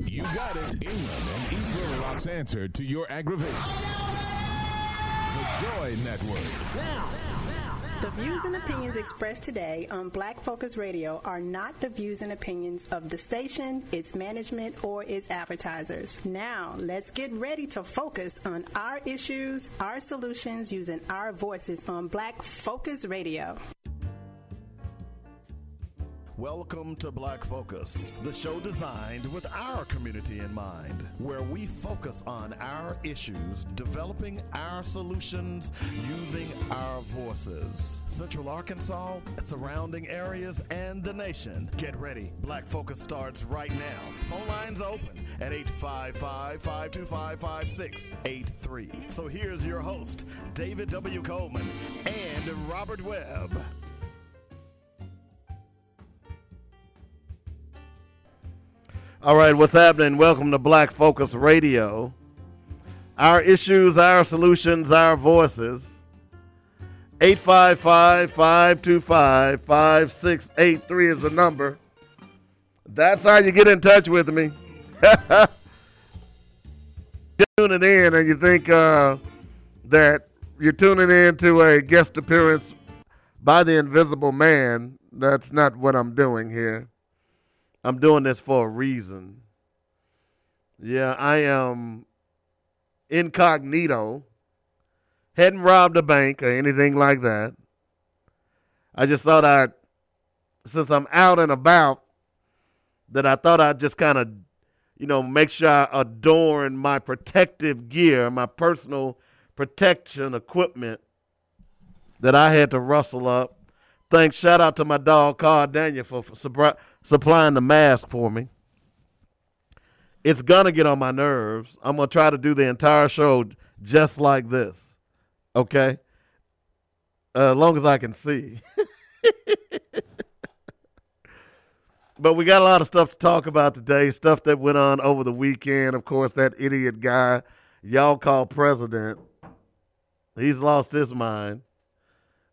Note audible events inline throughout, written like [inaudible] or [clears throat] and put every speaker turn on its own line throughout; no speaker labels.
You got it. England and East Rock's answer to your aggravation. The Joy Network. Now.
The views and opinions expressed today on Black Focus Radio are not the views and opinions of the station, its management, or its advertisers. Now, let's get ready to focus on our issues, our solutions, using our voices on Black Focus Radio.
Welcome to Black Focus, the show designed with our community in mind, where we focus on our issues, developing our solutions using our voices. Central Arkansas, surrounding areas, and the nation. Get ready. Black Focus starts right now. Phone lines open at 855 525 5683. So here's your host, David W. Coleman and Robert Webb. All right, what's happening? Welcome to Black Focus Radio. Our issues, our solutions, our voices. 855 525 5683 is the number. That's how you get in touch with me. [laughs] tuning in and you think uh, that you're tuning in to a guest appearance by the Invisible Man, that's not what I'm doing here. I'm doing this for a reason. Yeah, I am incognito. Hadn't robbed a bank or anything like that. I just thought I'd, since I'm out and about, that I thought I'd just kind of, you know, make sure I adorn my protective gear, my personal protection equipment that I had to rustle up. Thanks, shout out to my dog, Carl Daniel, for, for supplying the mask for me. It's gonna get on my nerves. I'm gonna try to do the entire show just like this, okay? Uh, as long as I can see. [laughs] but we got a lot of stuff to talk about today. Stuff that went on over the weekend. Of course, that idiot guy y'all call president. He's lost his mind.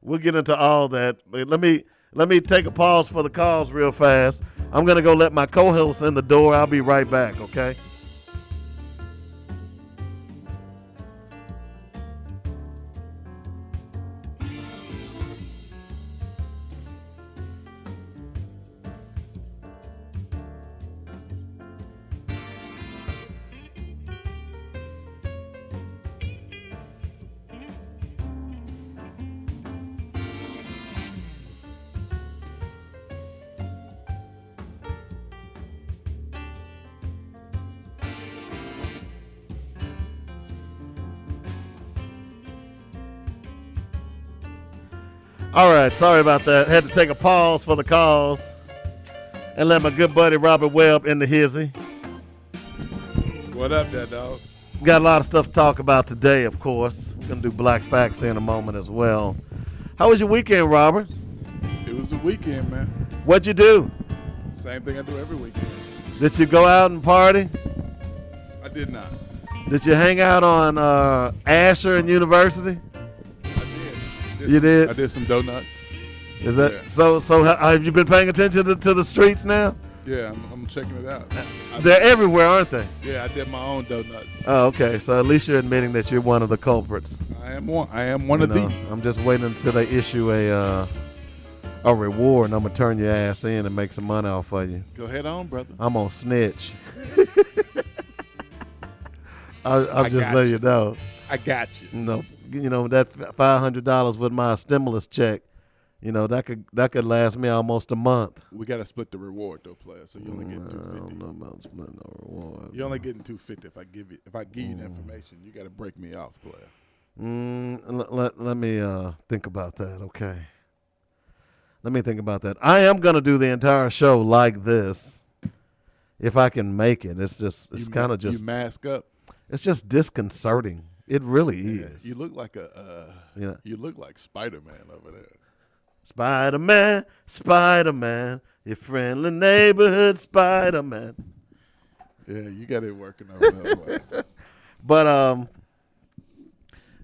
We'll get into all that. But let me let me take a pause for the calls real fast. I'm going to go let my co host in the door. I'll be right back, okay? All right, sorry about that. Had to take a pause for the calls and let my good buddy Robert Webb in the hizzy.
What up, there, dog?
Got a lot of stuff to talk about today, of course. We're gonna do Black Facts in a moment as well. How was your weekend, Robert?
It was the weekend, man.
What'd you do?
Same thing I do every weekend.
Did you go out and party?
I did not.
Did you hang out on uh, Asher and University? You
some-
did?
I did some donuts.
Is that
Yeah.
so? So have you been paying attention to, to the streets now?
Yeah, I'm, I'm checking it out. I,
They're everywhere, aren't they?
yeah, I did my own donuts.
Oh, okay. So at least you're admitting that you're one of the culprits.
I am one. I am one
You
of
know,
the.
I'm just waiting until they issue a uh, a reward, and I'm gonna turn your ass in and make some money off of you.
Go ahead on, brother.
I'm gonna snitch. [laughs] I, I'm
I
just letting
you.
you know.
I got you.
Know, you know that five hundred dollars with my stimulus check. You know that could that could last me almost a month.
We got to split the reward though, player. So you only get
I
two
don't
fifty.
know about splitting no reward.
You're only getting two fifty if I give you if I give you the information. You got to break me off, player.
Mm, let, let, let me uh, think about that, okay? Let me think about that. I am going to do the entire show like this if I can make it. It's just, it's kind of just,
you mask up.
it's just disconcerting. It really is.
You look like a. Uh,
Yeah.
You look like Spider Man over there.
Spider Man, Spider Man, your friendly neighborhood Spider Man.
Yeah, you got it working over there. [laughs]
But um,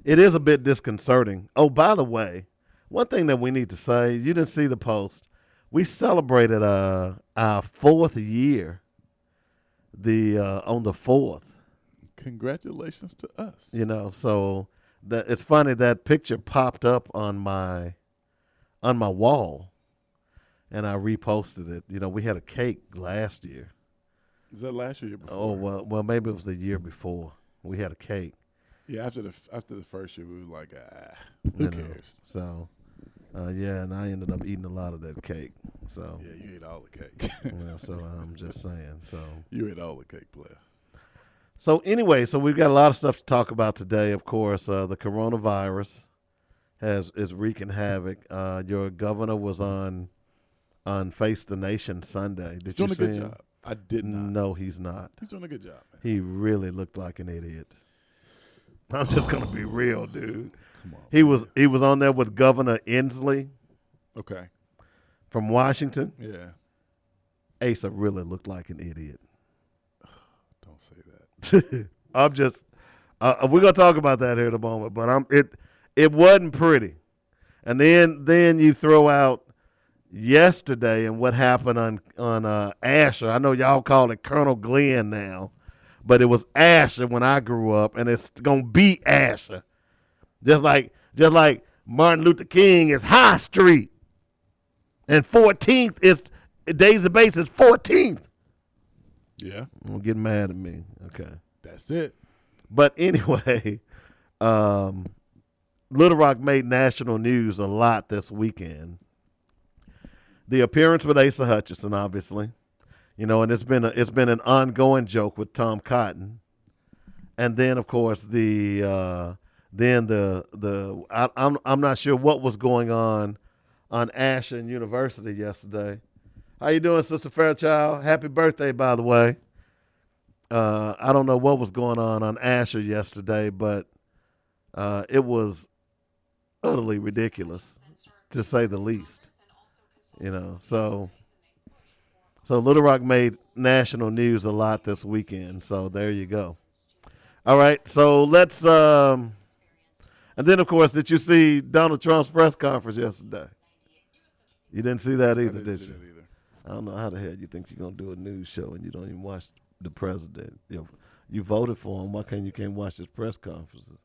it is a bit disconcerting. Oh, by the way, one thing that we need to say, you didn't see the post. We celebrated uh, our fourth year the uh, on the fourth.
Congratulations to us.
You know, so that it's funny that picture popped up on my on my wall, and I reposted it. You know, we had a cake last year.
Is that last year? Before?
Oh well, well maybe it was the year before. We had a cake.
Yeah, after the after the first year, we were like, ah, who
you know,
cares?
So, uh, yeah, and I ended up eating a lot of that cake. So,
Yeah, you ate all the cake.
well, so I'm just [laughs] saying. So,
you ate all the cake, player.
So anyway, so we've got a lot of stuff to talk about today. Of course, uh, the coronavirus has is wreaking havoc. Uh, your governor was on on Face the Nation Sunday. Did
He's doing
you
a good
him?
job. I did not.
No, he's not.
He's doing a good job, man.
He really looked like an idiot. [laughs] I'm just gonna be real, dude.
Come on.
He was he was on there with Governor Inslee
Okay.
from Washington.
Yeah.
Asa really looked like an idiot. [laughs] I'm just uh, we're gonna talk about that here in a moment, but I'm it it wasn't pretty. And then then you throw out yesterday and what happened on on uh, Asher. I know y'all call it Colonel Glenn now, but it was Asher when I grew up, and it's gonna be Asher. Just like just like Martin Luther King is High Street, and 14th is Daisy Bates is 14th.
Yeah.
Don't get mad at me, okay?
That's it.
But anyway, [laughs] um, Little Rock made national news a lot this weekend. The appearance with Asa Hutchinson, obviously, you know, and it's been a, it's been an ongoing joke with Tom Cotton, and then of course the uh, then the the I, I'm I'm not sure what was going on on Asher and University yesterday. How you doing, Sister Fairchild? Happy birthday, by the way. Uh, I don't know what was going on on Asher yesterday, but uh, it was utterly ridiculous, to say the least. You know, so so Little Rock made national news a lot this weekend. So there you go. All right, so let's um, and then of course, did you see Donald Trump's press conference yesterday? You didn't see that either, did you?
That either.
I don't know how the hell you think you're gonna do a news show and you don't even watch the president. You know, you voted for him. Why can't you can't watch his press conferences?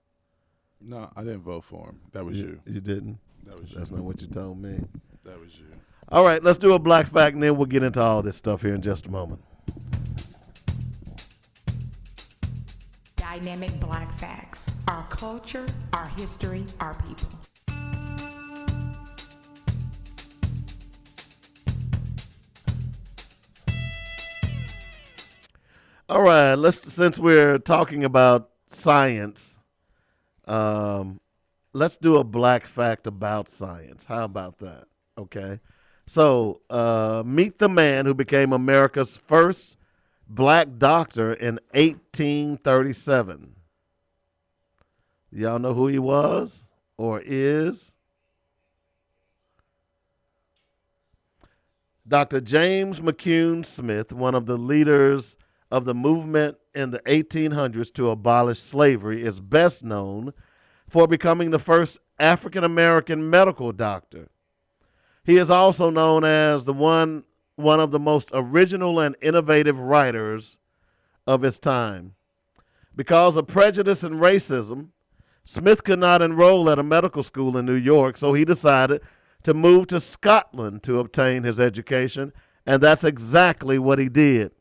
No, I didn't vote for him. That was you.
You didn't.
That was
That's
you.
not what you told me.
That was you.
All right, let's do a black fact, and then we'll get into all this stuff here in just a moment.
Dynamic Black Facts. Our culture, our history, our people.
All right, let's since we're talking about science, um, let's do a black fact about science. How about that? Okay. So, uh, meet the man who became America's first black doctor in 1837. Y'all know who he was or is? Dr. James McCune Smith, one of the leaders of the movement in the 1800s to abolish slavery, is best known for becoming the first African American medical doctor. He is also known as the one one of the most original and innovative writers of his time. Because of prejudice and racism, Smith could not enroll at a medical school in New York, so he decided to move to Scotland to obtain his education, and that's exactly what he did.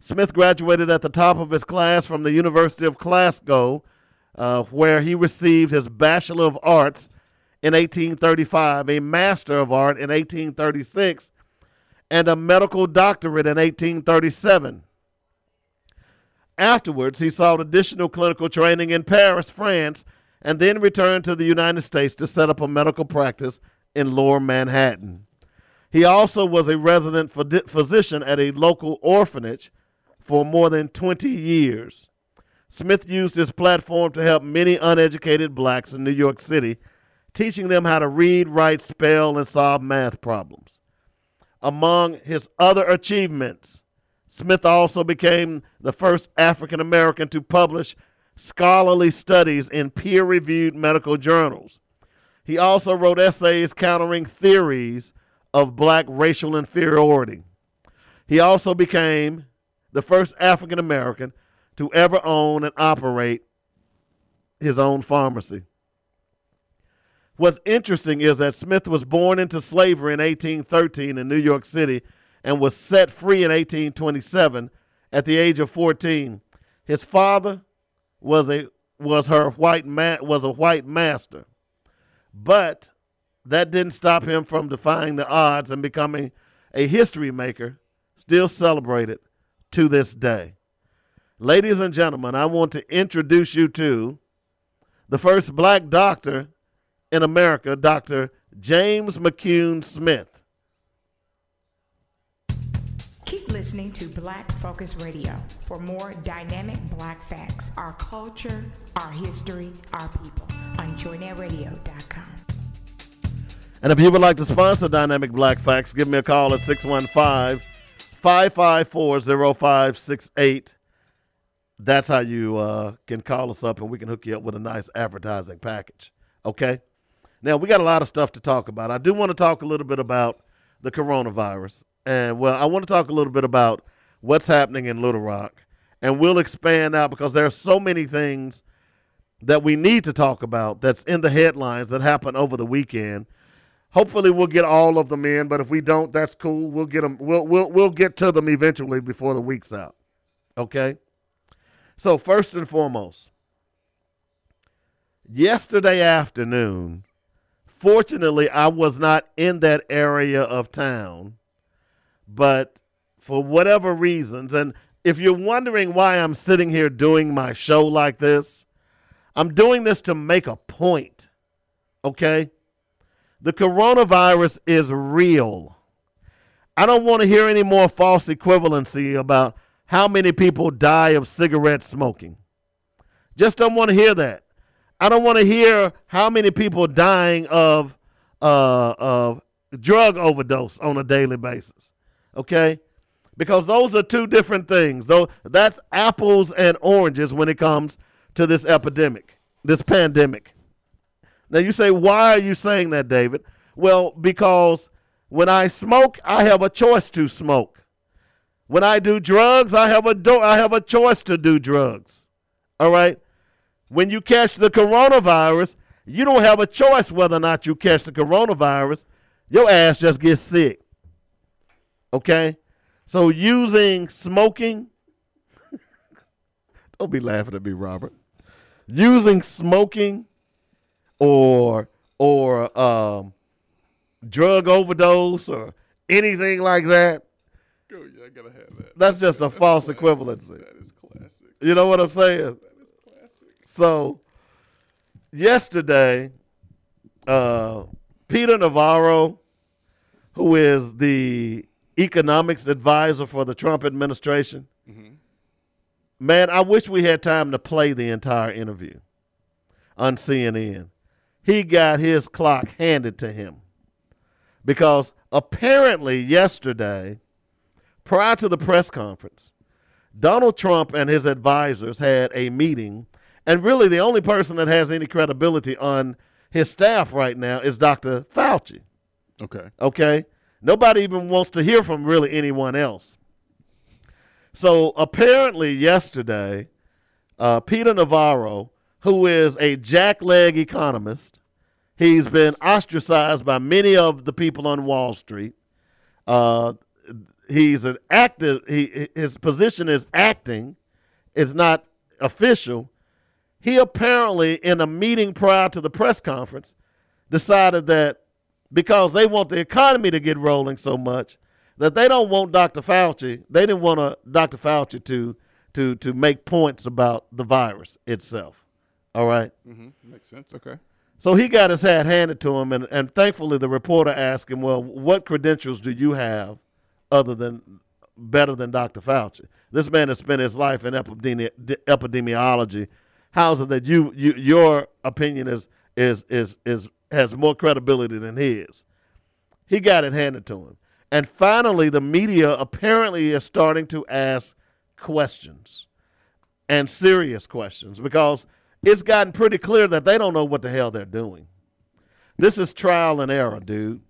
Smith graduated at the top of his class from the University of Glasgow, uh, where he received his Bachelor of Arts in 1835, a Master of Art in 1836, and a medical doctorate in 1837. Afterwards, he sought additional clinical training in Paris, France, and then returned to the United States to set up a medical practice in Lower Manhattan. He also was a resident ph- physician at a local orphanage for more than 20 years. Smith used his platform to help many uneducated blacks in New York City, teaching them how to read, write, spell, and solve math problems. Among his other achievements, Smith also became the first African American to publish scholarly studies in peer reviewed medical journals. He also wrote essays countering theories of black racial inferiority. He also became the first African American to ever own and operate his own pharmacy. What's interesting is that Smith was born into slavery in 1813 in New York City and was set free in 1827 at the age of 14. His father was a was her white ma- was a white master. But that didn't stop him from defying the odds and becoming a history maker, still celebrated to this day. Ladies and gentlemen, I want to introduce you to the first black doctor in America, Dr. James McCune Smith.
Keep listening to Black Focus Radio for more dynamic black facts, our culture, our history, our people on joynetradio.com.
And if you would like to sponsor Dynamic Black Facts, give me a call at 615 554 0568. That's how you uh, can call us up and we can hook you up with a nice advertising package. Okay? Now, we got a lot of stuff to talk about. I do want to talk a little bit about the coronavirus. And, well, I want to talk a little bit about what's happening in Little Rock. And we'll expand out because there are so many things that we need to talk about that's in the headlines that happened over the weekend. Hopefully, we'll get all of them in, but if we don't, that's cool. We'll get them. We'll we'll we'll get to them eventually before the week's out. Okay. So first and foremost, yesterday afternoon, fortunately, I was not in that area of town, but for whatever reasons, and if you're wondering why I'm sitting here doing my show like this, I'm doing this to make a point. Okay? The coronavirus is real. I don't want to hear any more false equivalency about how many people die of cigarette smoking. Just don't want to hear that. I don't want to hear how many people dying of uh, of drug overdose on a daily basis. Okay? Because those are two different things. Though that's apples and oranges when it comes to this epidemic, this pandemic. Now you say, why are you saying that, David? Well, because when I smoke, I have a choice to smoke. When I do drugs, I have a do- I have a choice to do drugs. All right? When you catch the coronavirus, you don't have a choice whether or not you catch the coronavirus. Your ass just gets sick. Okay? So using smoking [laughs] Don't be laughing at me, Robert. Using smoking or or um, drug overdose or anything like that.
Go, yeah, I gotta have that.
That's just a false
classic.
equivalency.
That is classic.
You know what I'm saying?
That is classic.
So yesterday, uh, Peter Navarro, who is the economics advisor for the Trump administration, man, I wish we had time to play the entire interview on CNN. He got his clock handed to him because apparently yesterday, prior to the press conference, Donald Trump and his advisors had a meeting, and really the only person that has any credibility on his staff right now is Dr. Fauci.
Okay.
Okay? Nobody even wants to hear from really anyone else. So apparently, yesterday, uh, Peter Navarro, who is a jackleg economist, he's been ostracized by many of the people on Wall Street. Uh, he's an active. He his position is acting, is not official. He apparently, in a meeting prior to the press conference, decided that because they want the economy to get rolling so much that they don't want Dr. Fauci. They didn't want a, Dr. Fauci to to to make points about the virus itself. All right.
Mm-hmm. Makes sense. Okay.
So he got his hat handed to him, and, and thankfully the reporter asked him, "Well, what credentials do you have other than better than Dr. Fauci?" This man has spent his life in epidemi- epidemiology. How is it that you, you your opinion is is is is has more credibility than his? He got it handed to him, and finally the media apparently is starting to ask questions and serious questions because it's gotten pretty clear that they don't know what the hell they're doing. This is trial and error, dude.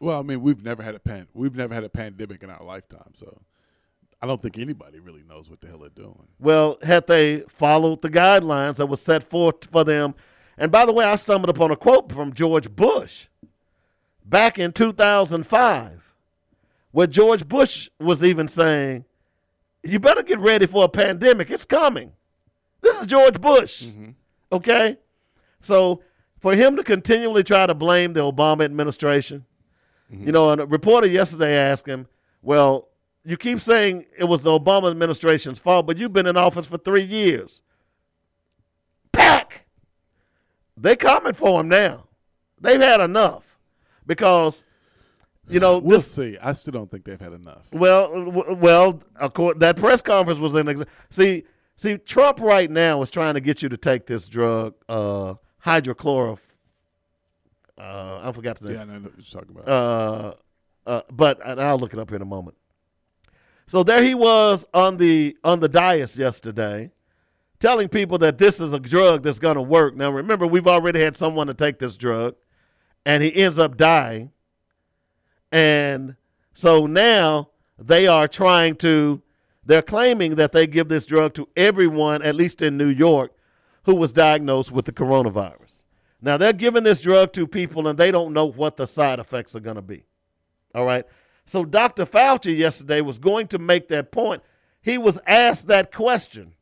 Well, I mean, we've never had a pan. We've never had a pandemic in our lifetime, so I don't think anybody really knows what the hell they're doing.
Well, had they followed the guidelines that were set forth for them, and by the way, I stumbled upon a quote from George Bush back in 2005, where George Bush was even saying, "You better get ready for a pandemic. It's coming." This is George Bush. Mm-hmm. Okay, so for him to continually try to blame the Obama administration, mm-hmm. you know, and a reporter yesterday asked him, "Well." You keep saying it was the Obama administration's fault, but you've been in office for three years. Pack! They coming for him now. They've had enough because, you know,
We'll
this.
see. I still don't think they've had enough.
Well, well, of course, that press conference was an exa- see. See, Trump right now is trying to get you to take this drug, uh, hydrochloro. Uh, I forgot the name
Yeah, I know what you're talking about.
uh, uh, but I'll look it up in a moment. So there he was on the on the dais yesterday, telling people that this is a drug that's going to work. Now remember, we've already had someone to take this drug, and he ends up dying. And so now they are trying to. They're claiming that they give this drug to everyone, at least in New York, who was diagnosed with the coronavirus. Now they're giving this drug to people, and they don't know what the side effects are going to be. All right. So Dr. Fauci yesterday was going to make that point. He was asked that question.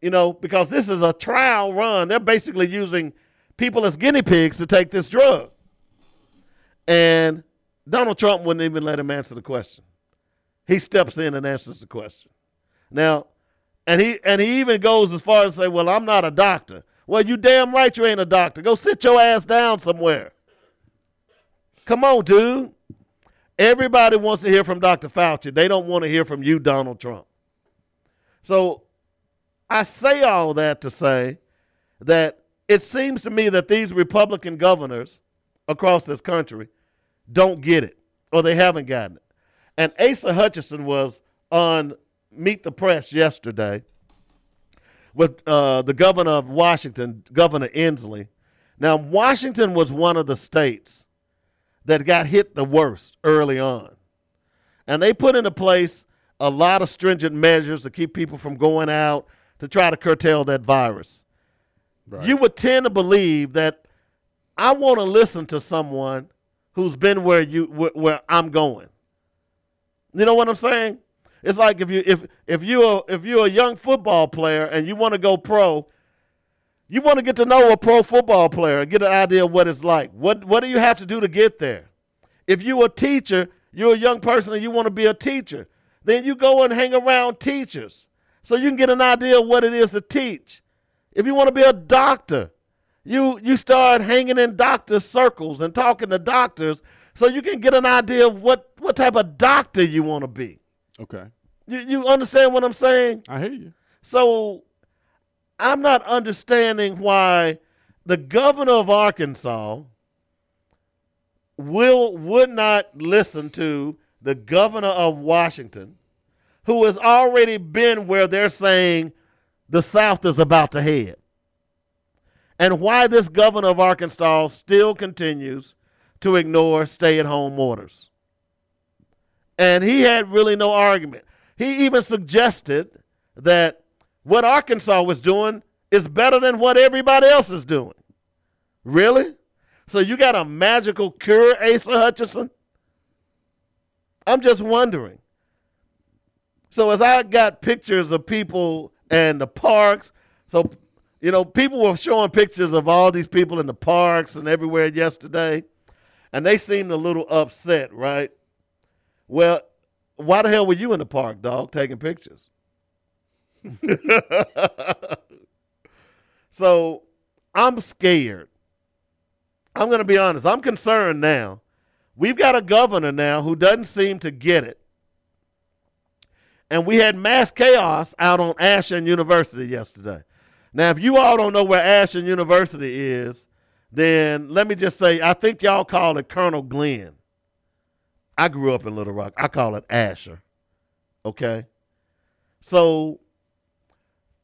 You know, because this is a trial run. They're basically using people as guinea pigs to take this drug. And Donald Trump wouldn't even let him answer the question. He steps in and answers the question. Now, and he and he even goes as far as to say, "Well, I'm not a doctor." Well, you damn right you ain't a doctor. Go sit your ass down somewhere. Come on, dude. Everybody wants to hear from Dr. Fauci. They don't want to hear from you, Donald Trump. So I say all that to say that it seems to me that these Republican governors across this country don't get it or they haven't gotten it. And Asa Hutchinson was on Meet the Press yesterday with uh, the governor of Washington, Governor Inslee. Now, Washington was one of the states that got hit the worst early on. And they put into place a lot of stringent measures to keep people from going out to try to curtail that virus.
Right.
You would tend to believe that I want to listen to someone who's been where you where, where I'm going. You know what I'm saying? It's like if you if if you're if you're a young football player and you want to go pro, you want to get to know a pro football player and get an idea of what it's like. What what do you have to do to get there? If you're a teacher, you're a young person and you want to be a teacher, then you go and hang around teachers so you can get an idea of what it is to teach. If you want to be a doctor, you you start hanging in doctor circles and talking to doctors so you can get an idea of what what type of doctor you want to be.
okay.
You you understand what I'm saying?
I hear you.
So I'm not understanding why the governor of Arkansas will would not listen to the governor of Washington, who has already been where they're saying the South is about to head. And why this governor of Arkansas still continues to ignore stay at home orders. And he had really no argument. He even suggested that what Arkansas was doing is better than what everybody else is doing. Really? So you got a magical cure, Asa Hutchinson? I'm just wondering. So as I got pictures of people and the parks, so you know, people were showing pictures of all these people in the parks and everywhere yesterday, and they seemed a little upset, right? Well, why the hell were you in the park, dog, taking pictures? [laughs] so I'm scared. I'm going to be honest. I'm concerned now. We've got a governor now who doesn't seem to get it. And we had mass chaos out on Asher and University yesterday. Now, if you all don't know where Asher and University is, then let me just say, I think y'all call it Colonel Glenn. I grew up in Little Rock. I call it Asher. Okay? So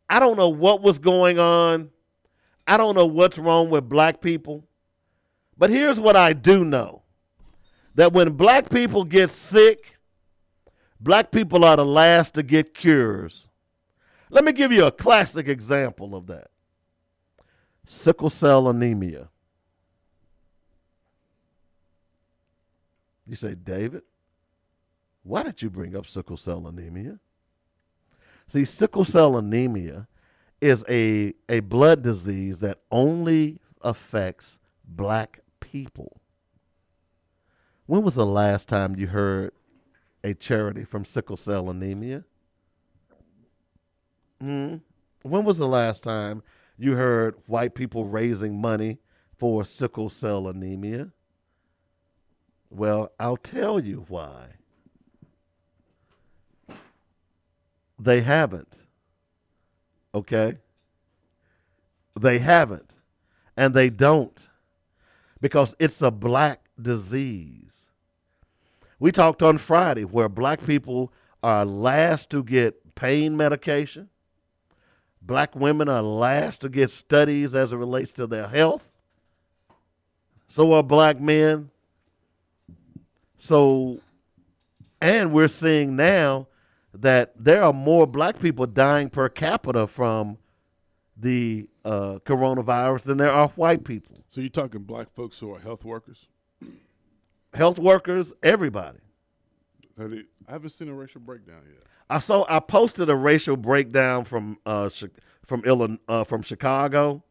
I don't know what was going on. I don't know what's wrong with black people. But here's what I do know that when black people get sick, Black people are the last to get cures. Let me give you a classic example of that sickle cell anemia. You say, David, why did you bring up sickle cell anemia? See, sickle cell anemia is a, a blood disease that only affects black people. When was the last time you heard a charity from sickle cell anemia? Hmm. When was the last time you heard white people raising money for sickle cell anemia? Well, I'll tell you why. They haven't. Okay? They haven't. And they don't. Because it's a black disease. We talked on Friday where black people are last to get pain medication. Black women are last to get studies as it relates to their health. So are black men. So, and we're seeing now that there are more black people dying per capita from the uh, coronavirus than there are white people.
So you're talking black folks who are health workers?
Health workers, everybody.
I haven't seen a racial breakdown yet.
I saw I posted a racial breakdown from uh from Illinois, uh, from Chicago,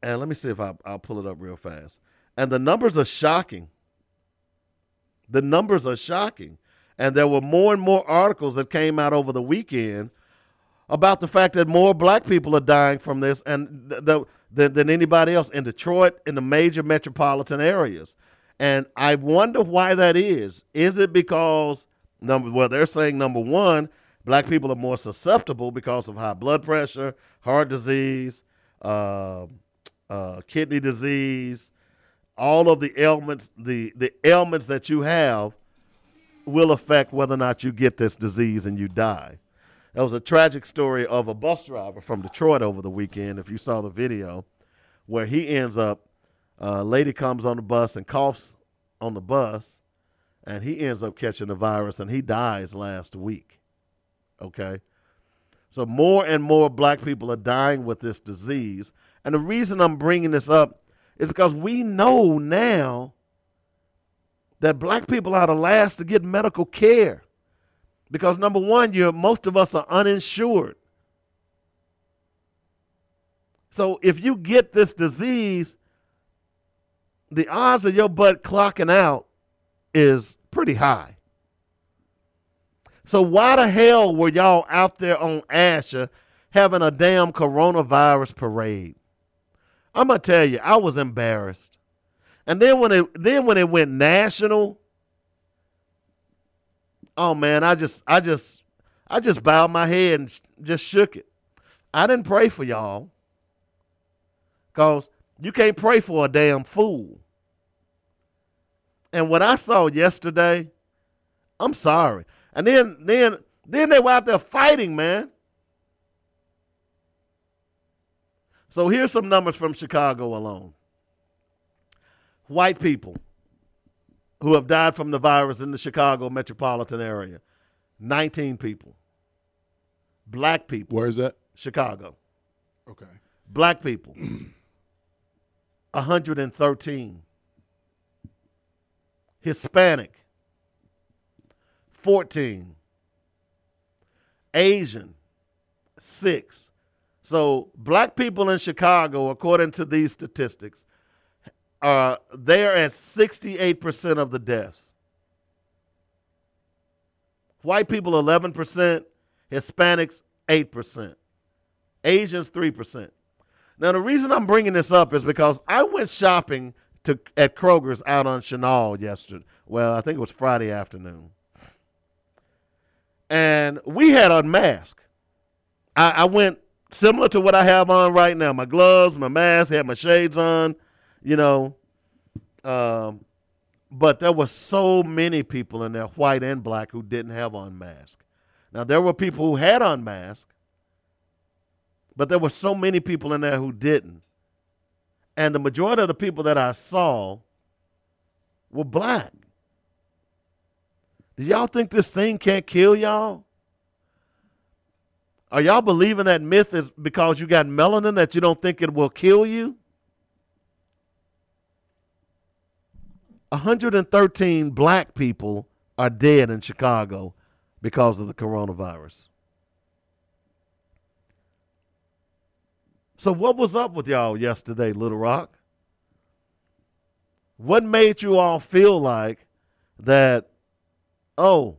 and let me see if I, I'll pull it up real fast. And the numbers are shocking. The numbers are shocking, and there were more and more articles that came out over the weekend about the fact that more black people are dying from this, and th- than, than anybody else in Detroit, in the major metropolitan areas. And I wonder why that is. Is it because number well they're saying number one, black people are more susceptible because of high blood pressure, heart disease, uh, uh, kidney disease, all of the ailments, the the ailments that you have will affect whether or not you get this disease and you die. There was a tragic story of a bus driver from Detroit over the weekend. If you saw the video, where he ends up, a lady comes on the bus and coughs on the bus, and he ends up catching the virus and he dies last week. Okay. So more and more black people are dying with this disease. And the reason I'm bringing this up is because we know now that black people are the last to get medical care. Because number one, you're most of us are uninsured. So if you get this disease, the odds of your butt clocking out is pretty high. So why the hell were y'all out there on Asher having a damn coronavirus parade? I'm gonna tell you, I was embarrassed. And then when it then when it went national, oh man, I just I just I just bowed my head and just shook it. I didn't pray for y'all. Cause you can't pray for a damn fool. And what I saw yesterday, I'm sorry. And then then then they were out there fighting, man. So here's some numbers from Chicago alone. White people who have died from the virus in the Chicago metropolitan area, 19 people. Black people,
Where is that?
Chicago.
Okay.
Black people, [clears throat] 113. Hispanic, 14. Asian, 6. So black people in Chicago, according to these statistics, uh, are they're at 68% of the deaths. White people 11%, Hispanics 8%, Asians 3%. Now the reason I'm bringing this up is because I went shopping to at Kroger's out on Chenal yesterday. Well, I think it was Friday afternoon. And we had unmasked. I, I went similar to what I have on right now. My gloves, my mask, had my shades on, you know. Um, but there were so many people in there, white and black, who didn't have on mask. Now there were people who had on mask, but there were so many people in there who didn't. And the majority of the people that I saw were black. Do y'all think this thing can't kill y'all? Are y'all believing that myth is because you got melanin that you don't think it will kill you? 113 black people are dead in Chicago because of the coronavirus. So, what was up with y'all yesterday, Little Rock? What made you all feel like that, oh,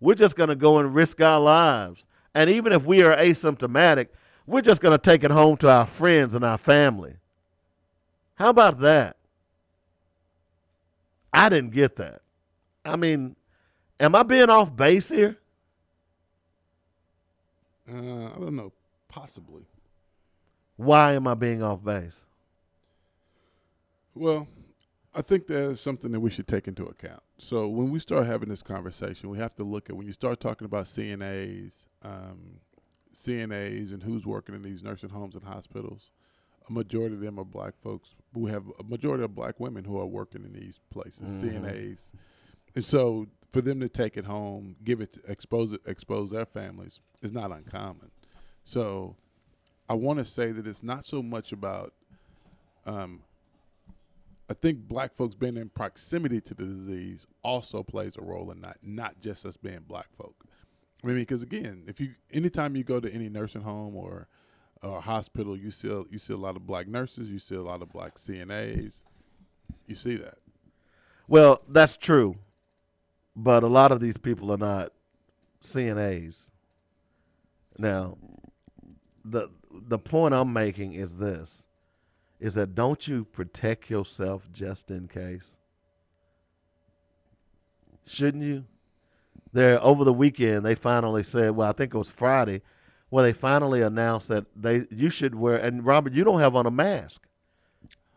we're just going to go and risk our lives? And even if we are asymptomatic, we're just going to take it home to our friends and our family. How about that? I didn't get that. I mean, am I being off base here?
Uh, I don't know. Possibly.
Why am I being off base?
Well, I think there's something that we should take into account. So when we start having this conversation, we have to look at when you start talking about CNAs, um, CNAs, and who's working in these nursing homes and hospitals. A majority of them are black folks. We have a majority of black women who are working in these places,
Mm-hmm.
CNAs, and so for them to take it home, give it, expose it, expose their families is not uncommon. So I want to say that it's not so much about um, I think black folks being in proximity to the disease also plays a role in that, not just us being black folk. I mean, because again, if you anytime you go to any nursing home or or hospital, you see you see a lot of black nurses, you see a lot of black CNAs, you see that.
Well, that's true. But a lot of these people are not CNAs. Now, the the point I'm making is this is that don't you protect yourself just in case? Shouldn't you? There over the weekend they finally said, well, I think it was Friday, where they finally announced that they you should wear and Robert, you don't have on a mask.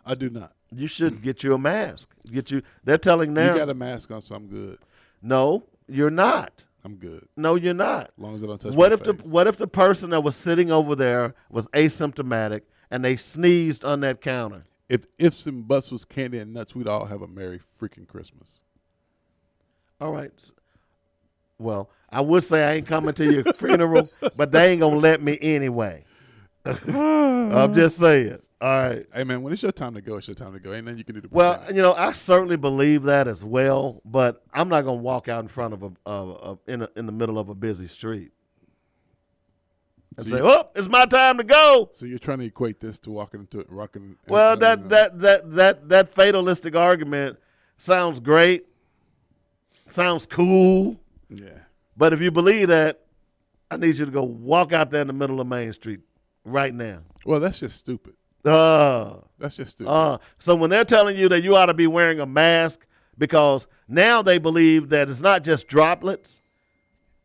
I do not.
You should get you a mask. Get you they're telling now
You got a mask on, so I'm good.
No, you're not.
I'm good.
No, you're not.
As long as I don't touch
What if the what if the person that was sitting over there was asymptomatic and they sneezed on that counter?
if ifs and buts was candy and nuts, we'd all have a merry freaking Christmas.
All right. Well, I would say I ain't coming to your [laughs] funeral, but they ain't gonna let me anyway. [laughs] I'm just saying. All right.
Hey man, when it's your time to go, it's your time to go. Ain't nothing you can do to
Well, you know, I certainly believe that as well, but I'm not gonna walk out in front of a, of of in a, in the middle of a busy street and
So
say, "Oh, it's my time to go."
So you're trying to equate this to walking into it, rocking.
Well,
and-
that
and, uh,
that that that that fatalistic argument sounds great, sounds cool,
yeah.
but if you believe that, I need you to go walk out there in the middle of Main Street right now.
Well, that's just stupid.
Uh,
That's just stupid.
uh. So when they're telling you that you ought to be wearing a mask because now they believe that it's not just droplets,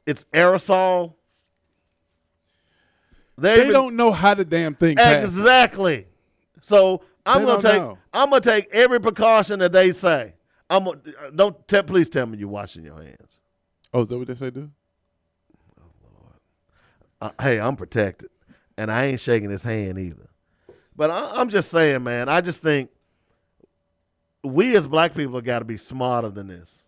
it's aerosol.
They
even-
don't know how the damn thing passes.
Exactly. So I'm
They
gonna take
know.
I'm gonna take every precaution that they say. I'm gonna, don't te- please tell me you're washing your hands.
Oh, is that what they say do?
Uh, hey, I'm protected, and I ain't shaking his hand either. But I, I'm just saying, man. I just think we as black people got to be smarter than this.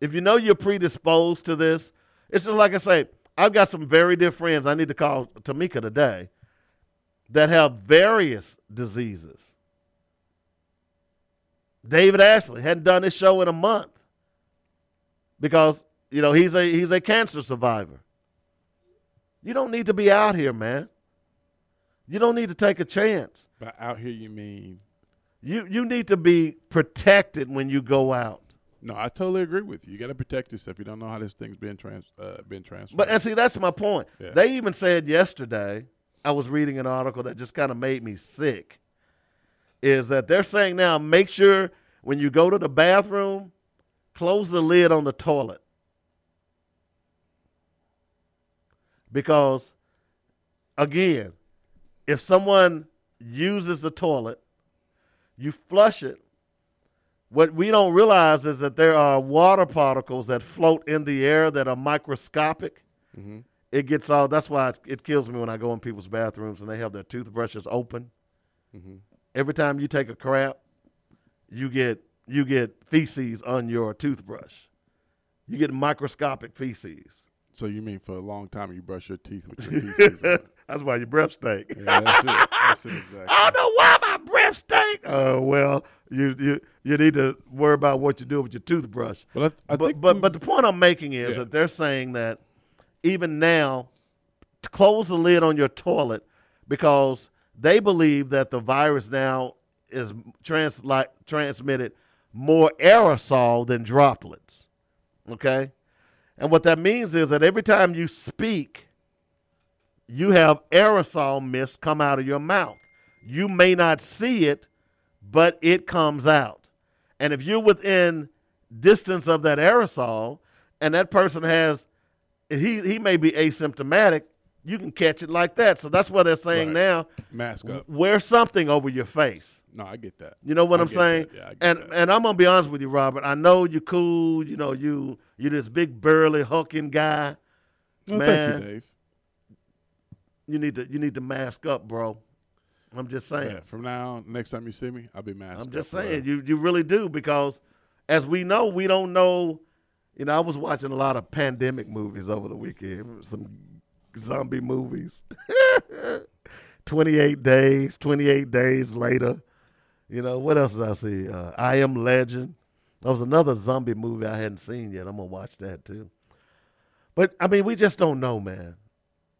If you know you're predisposed to this, it's just like I say. I've got some very dear friends. I need to call Tamika today that have various diseases. David Ashley hadn't done his show in a month because you know he's a he's a cancer survivor. You don't need to be out here, man. You don't need to take a chance.
By out here, you mean?
You you need to be protected when you go out.
No, I totally agree with you. You got to protect yourself. You don't know how this thing's been trans uh, been transferred.
But and see, that's my point.
Yeah.
They even said yesterday, I was reading an article that just kind of made me sick. Is that they're saying now, make sure when you go to the bathroom, close the lid on the toilet. Because, again, if someone uses the toilet, you flush it. What we don't realize is that there are water particles that float in the air that are microscopic. Mm-hmm. It gets all. That's why it's, it kills me when I go in people's bathrooms and they have their toothbrushes open. Mm-hmm. Every time you take a crap, you get you get feces on your toothbrush. you get microscopic feces.
So you mean for a long time you brush your teeth with your [laughs] feces?
That's why your breath stink.
Yeah, that's it. That's it exactly.
I don't know why my breath stink. Oh well, you you you need to worry about what you do with your toothbrush.
But I, I
but
think
but, but the point I'm making is
Yeah.
that they're saying that even now, to close the lid on your toilet because they believe that the virus now is trans like transmitted more aerosol than droplets. Okay, and what that means is that every time you speak, you have aerosol mist come out of your mouth. You may not see it, but it comes out. And if you're within distance of that aerosol and that person has he he may be asymptomatic, you can catch it like that. So that's what they're saying
Right.
now.
mask up.
Wear something over your face.
No, I get that.
You know what
I
I'm saying?
that. Yeah, I get
and
that.
and I'm gonna be honest with you, Robert. I know you're cool. You know you you this big burly hulking guy.
Well,
man.
thank you, Dave.
You need to you need to mask up, bro. I'm just saying.
Yeah, from now on, next time you see me, I'll be masked.
I'm just saying, you you really do because, as we know, we don't know. You know, I was watching a lot of pandemic movies over the weekend, some zombie movies. [laughs] 28 days, 28 days later. You know, what else did I see? Uh, I Am Legend. That was another zombie movie I hadn't seen yet. I'm going to watch that too. But, I mean, we just don't know, man.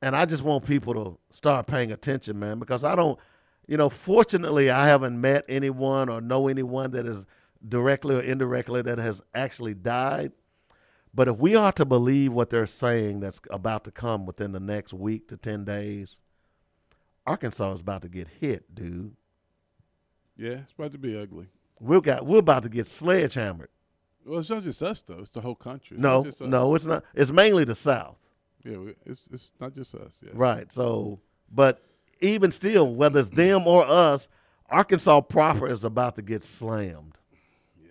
And I just want people to start paying attention, man, because I don't, you know, fortunately, I haven't met anyone or know anyone that is directly or indirectly that has actually died. But if we are to believe what they're saying that's about to come within the next week to 10 days, Arkansas is about to get hit, dude.
yeah, it's about to be ugly.
We're, got, we're about to get sledgehammered.
Well, it's not just us though; it's the whole country. It's
No,
not just us.
no, it's not. It's mainly the South.
Yeah, it's it's not just us. Yeah.
Right. So, but even still, whether it's them or us, Arkansas proper is about to get slammed. Yeah.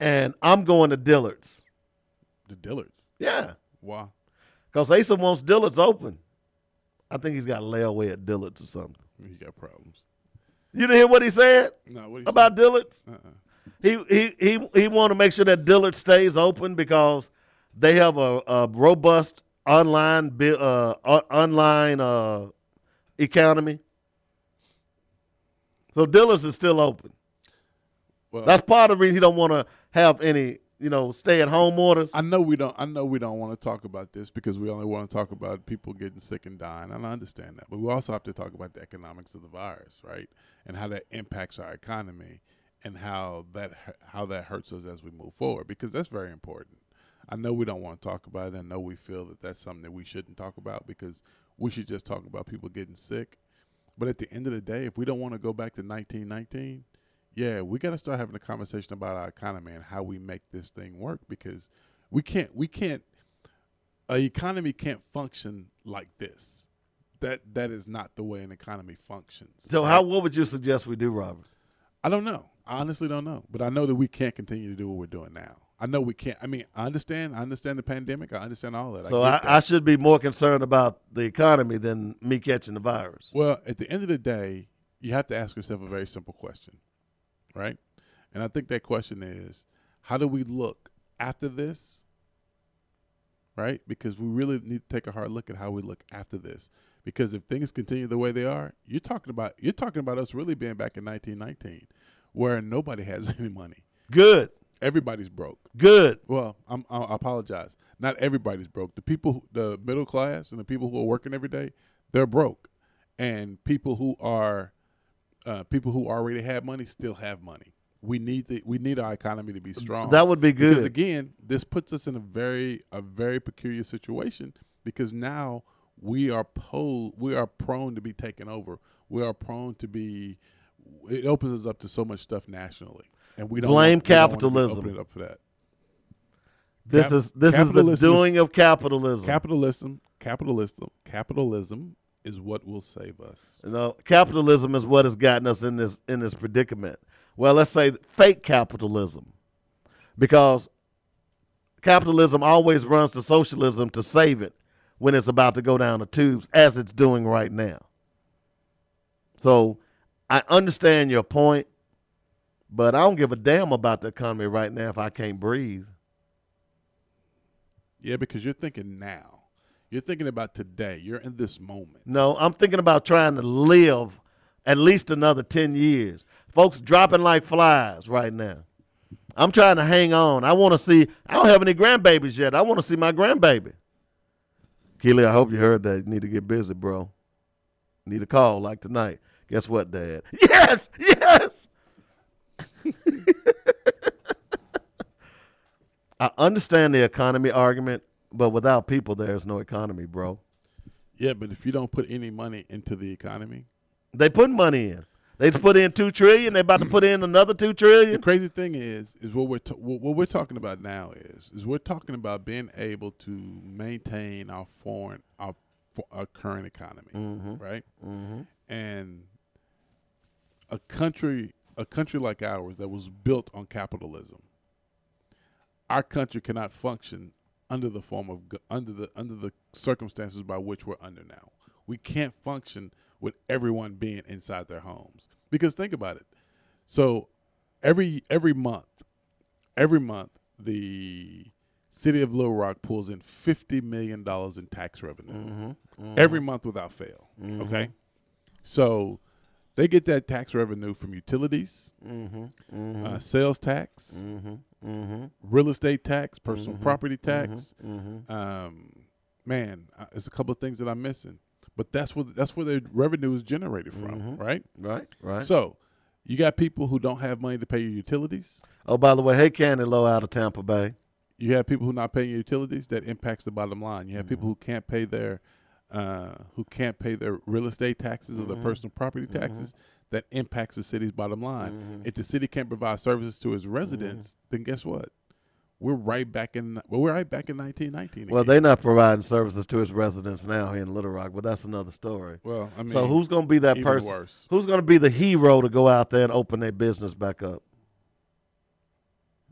And I'm going to Dillard's.
The Dillards.
Yeah.
Why?
Because Asa wants Dillard's open. I think he's got a layaway at Dillard's or something.
He got problems.
You didn't hear what he said
No, what you
about Dillard's?
Uh-uh.
He he he he want to make sure that Dillard stays open because they have a, a robust online uh, online uh, economy. So Dillard's is still open.
Well,
That's part of the reason he don't want to have any you know stay at home orders.
I know we don't. I know we don't want to talk about this because we only want to talk about people getting sick and dying, and I understand that. But we also have to talk about the economics of the virus, right, and how that impacts our economy, and how that how that hurts us as we move forward, because that's very important. I know we don't want to talk about it. I know we feel that that's something that we shouldn't talk about because we should just talk about people getting sick. But at the end of the day, if we don't want to go back to 1919, yeah, we got to start having a conversation about our economy and how we make this thing work because we can't we can't a economy can't function like this. That that is not the way an economy functions.
so
right?
how what would you suggest we do, Robert?
I don't know. I honestly don't know. But I know that we can't continue to do what we're doing now. I know we can't. I mean, I understand. I understand the pandemic. I understand all that.
So
I,
I,
that.
I should be more concerned about the economy than me catching the virus.
Well, at the end of the day, you have to ask yourself a very simple question, right? And I think that question is how do we look after this? Right? Because we really need to take a hard look at how we look after this. Because if things continue the way they are, you're talking about you're talking about us really being back in 1919 where nobody [laughs] has any money.
Good,
Everybody's broke.
good.
Well, I'm, I apologize. Not everybody's broke. The people, the middle class, and the people who are working every day, they're broke. And people who are, uh, people who already have money still have money. We need the we need our economy to be strong.
That would be good.
Because again, this puts us in a very a very peculiar situation because now we are po- we are prone to be taken over. We are prone to be. It opens us up to so much stuff nationally, and we don't
Blame
want- we don't
capitalism.
up for that.
This
Cap-
is this is the
capitalism
doing of capitalism.
Capitalism, capitalism, capitalism is what will save us.
You know, capitalism is what has gotten us in this in this predicament. Well, let's say fake capitalism, because capitalism always runs to socialism to save it when it's about to go down the tubes, as it's doing right now. So, I understand your point, but I don't give a damn about the economy right now if I can't breathe.
Yeah, because you're thinking now. You're thinking about today. You're in this moment.
No, I'm thinking about trying to live at least another 10 years. Folks dropping like flies right now. I'm trying to hang on. I want to see, I don't have any grandbabies yet. I want to see my grandbaby. Keely, I hope you heard that. You need to get busy, bro. Need a call like tonight. Guess what, Dad? [laughs] Yes, yes. [laughs] I understand the economy argument, but without people, there's no economy, bro.
Yeah, but if you don't put any money into the economy,
They put money in. They put in two trillion. They about to put in another two trillion.
the crazy thing is, is what we're t- what we're talking about now is is we're talking about being able to maintain our foreign our, our current economy, right? Mm-hmm. And a country a country like ours that was built on capitalism, our country cannot function under the form of under the under the circumstances by which we're under now. We can't function with everyone being inside their homes. Because think about it. So every every month, every month the city of Little Rock pulls in fifty million dollars in tax revenue. Mm-hmm. Mm-hmm. Every month without fail. Mm-hmm. Okay, so they get that tax revenue from utilities, Uh, sales tax, real estate tax, personal property tax. Um, man, uh, there's a couple of things that I'm missing, but that's where that's where their revenue is generated from, right?
Right, right.
So you got people who don't have money to pay your utilities.
oh, by the way, hey, Candy Low out of Tampa Bay.
You have people who are not paying your utilities. That impacts the bottom line. You have people
Mm-hmm.
who can't pay their uh, who can't pay their real estate taxes or their
Mm-hmm.
personal property taxes. That impacts the city's bottom line.
Mm-hmm.
If the city can't provide services to its residents, then guess what? We're right back in. Well, we're right back in 1919.
Well, they're not providing services to its residents now here in Little Rock, but that's another story.
Well, I mean,
so who's going to be that person?
worse.
Who's going to be the hero to go out there and open their business back up?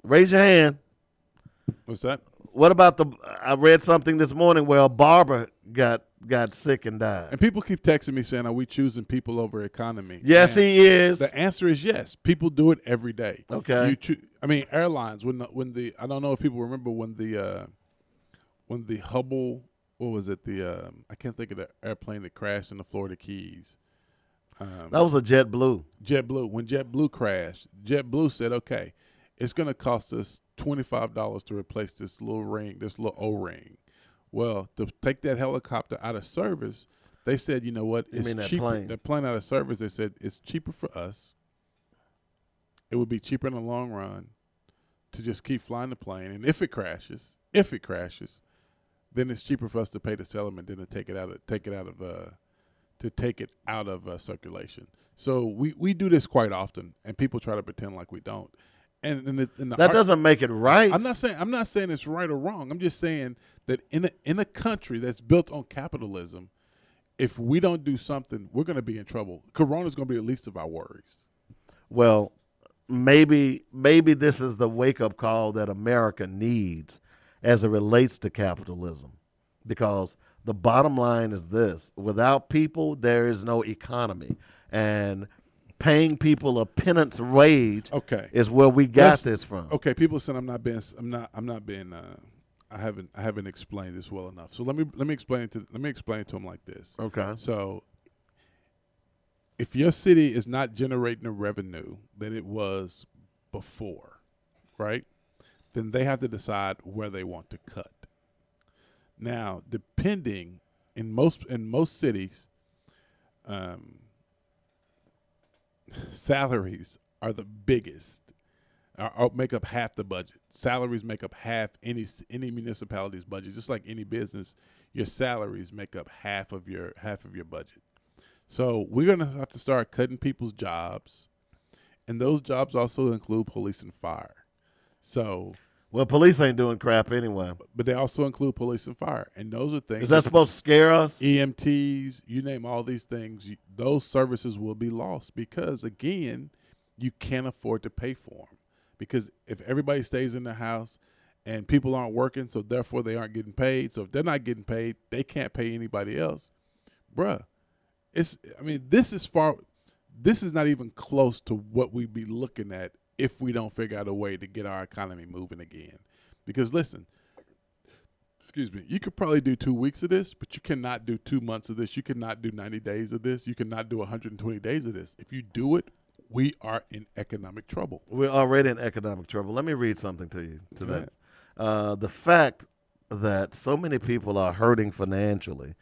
Raise your hand.
What's that?
What about the? I read something this morning where a barber got got sick and died.
And people keep texting me saying, "Are we choosing people over economy?"
Yes,
Man,
he is.
The answer is yes. People do it every day.
Okay.
You choo- I mean, airlines when the, when the I don't know if people remember when the uh, when the Hubble what was it the um, I can't think of the airplane that crashed in the Florida Keys. Um,
That was a jet blue.
JetBlue. When JetBlue crashed, JetBlue said, "Okay, it's going to cost us twenty five dollars to replace this little ring, this little O ring." Well, to take that helicopter out of service, they said, "You know what?
You
It's
mean that
cheaper.
plane.
That plane out of service." They said it's cheaper for us. It would be cheaper in the long run to just keep flying the plane, and if it crashes, if it crashes, then it's cheaper for us to pay the settlement than to take it out of take it out of uh, to take it out of uh, circulation. So we, we do this quite often, and people try to pretend like we don't. And in the, in the
That
art-
doesn't make it right.
I'm not saying I'm not saying it's right or wrong. I'm just saying that in a in a country that's built on capitalism, if we don't do something, we're going to be in trouble. Corona's going to be the least of our worries.
Well, maybe maybe this is the wake up call that America needs as it relates to capitalism. Because the bottom line is this without people there is no economy. And paying people a penance wage
Okay.
is where we got
Let's-
this from.
Okay, people said I'm not being I'm not I'm not being uh, I haven't I haven't explained this well enough. So let me let me explain it to let me explain it to them like this.
Okay.
So if your city is not generating the revenue that it was before, right? Then they have to decide where they want to cut. Now, depending in most in most cities, um, salaries are the biggest. Make up half the budget. Salaries make up half any any municipality's budget. Just like any business, your salaries make up half of your half of your budget. So we're gonna have to start cutting people's jobs, and those jobs also include police and fire. So,
Well, police ain't doing crap anyway.
but they also include police and fire, and those are things.
Is that supposed to scare us?
EMTs, you name all these things, you, those services will be lost because again, you can't afford to pay for them. Because if everybody stays in the house and people aren't working, so therefore they aren't getting paid. So if they're not getting paid, they can't pay anybody else. Bruh, it's I mean, this is far this is not even close to what we'd be looking at if we don't figure out a way to get our economy moving again. Because listen, excuse me, you could probably do two weeks of this, but you cannot do two months of this. You cannot do 90 days of this. You cannot do 120 days of this. If you do it, we are in economic trouble.
We're already in economic trouble. Let me read something to you today.
ahead.
Uh, the fact that so many people are hurting financially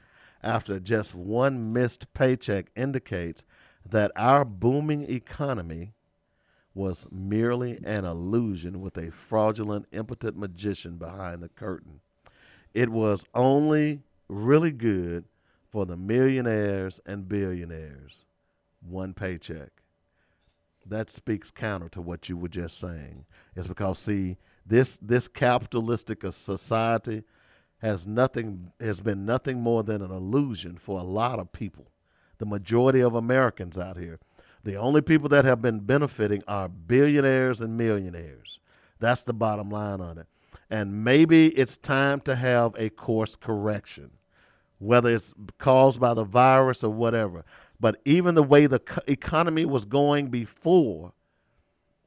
after just one missed paycheck indicates that our booming economy was merely an illusion with a fraudulent, impotent magician behind the curtain. It was only really good for the millionaires and billionaires. One paycheck that speaks counter to what you were just saying. It's because see this this capitalistic society has nothing has been nothing more than an illusion for a lot of people. The majority of Americans out here. The only people that have been benefiting are billionaires and millionaires. That's the bottom line on it. And maybe it's time to have a course correction whether it's caused by the virus or whatever. But even the way the economy was going before,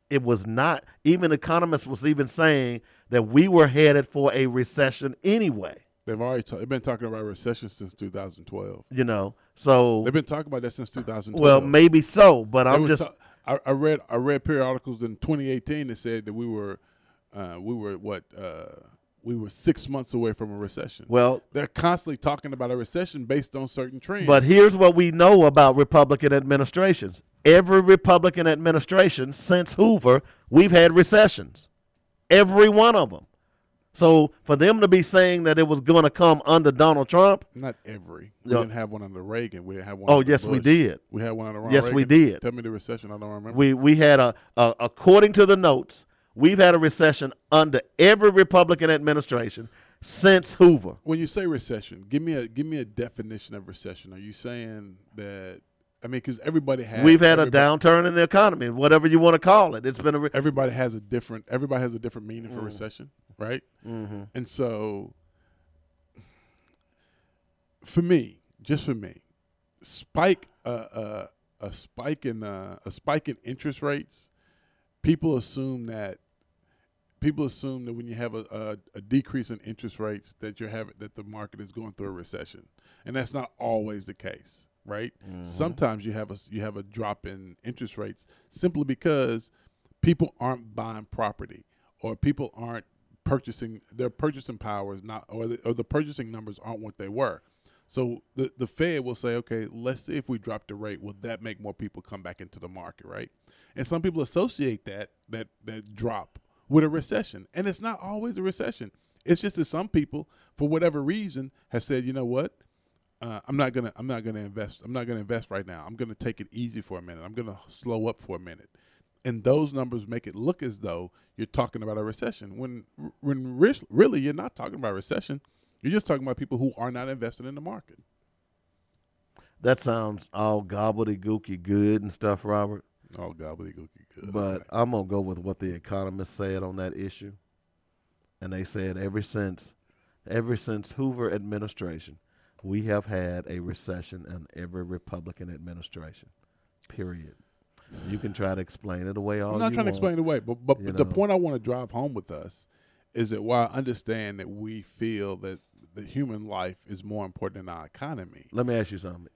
it was not. Even economists was even saying that we were headed for a recession anyway.
They've already ta- they've been talking about recession since 2012.
You know, so
They've been talking about that since 2012.
well maybe so, but
They
I'm just
ta- I, I read I read periodicals in 2018 that said that we were uh, we were what uh, we were six months away from a recession.
well.
They're constantly talking about a recession based on certain trends.
But here's what we know about Republican administrations. Every Republican administration since Hoover, we've had recessions. Every one of them. So for them to be saying that it was going to come under Donald Trump,
not every. We
Yeah.
didn't have one under Reagan. We have one.
Oh, yes, we did.
We had one under Ronald
Yes, we did.
Tell me the recession. I don't remember.
we we had a, a according to the notes, we've had a recession under every Republican administration since Hoover.
when you say recession, give me a give me a definition of recession. Are you saying that? I mean, because everybody has.
We've had a downturn in the economy, whatever you want to call it. It's been a re-
Everybody has a different. Everybody has a different meaning
Mm.
for recession, right?
Mm-hmm.
And so, for me, just for me, spike uh, uh, a spike in uh, a spike in interest rates. People assume that people assume that when you have a, a, a decrease in interest rates, that you're having that the market is going through a recession, and that's not always the case, right? Sometimes you have a you have a drop in interest rates simply because people aren't buying property or people aren't purchasing their purchasing power is not or the, or the purchasing numbers aren't what they were. So the the fed will say okay let's see if we drop the rate will that make more people come back into the market right? And some people associate that that that drop with a recession. And it's not always a recession. It's just that some people for whatever reason have said you know what? Uh, I'm not gonna I'm not gonna invest I'm not gonna invest right now. I'm gonna take it easy for a minute. I'm gonna slow up for a minute and those numbers make it look as though you're talking about a recession when when re- really you're not talking about a recession you're just talking about people who are not invested in the market
that sounds all gobbledygooky good and stuff, Robert.
oh gobbledygooky good
But I'm gonna go with what the economists said on that issue, and they said ever since, ever since Hoover administration, we have had a recession in every Republican administration. Period. You can try to explain it away all
I'm not trying to explain it away but but, but the point I want to drive home with us is that while I understand that we feel that the human life is more important than our economy
Let me ask you something.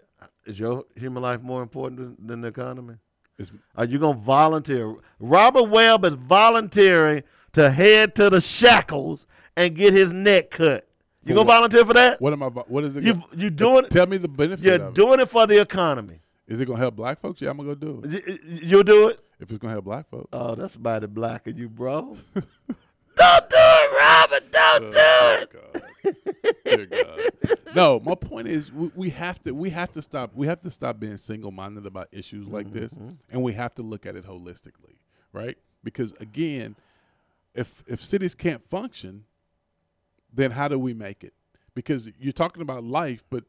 Is your human life more important than, the economy?
is
Are you gonna volunteer? Robert Webb is volunteering to head to the shackles and get his neck cut. You gonna
what?
volunteer for that?
what am I what is it
You you doing
tell me the benefit
You're
of it.
doing it for the economy.
Is it gonna help black folks yeah I'm gonna go do it
You'll do it.
if it's gonna help black folks
Oh, that's mighty black of you, bro. [laughs] Don't do it, Robert. Don't oh, do it.
God. God. No, my point is we, we have to we have to stop we have to stop being single minded about issues like this, mm-hmm. and we have to look at it holistically, right? Because again, if if cities can't function, then how do we make it? Because you're talking about life, but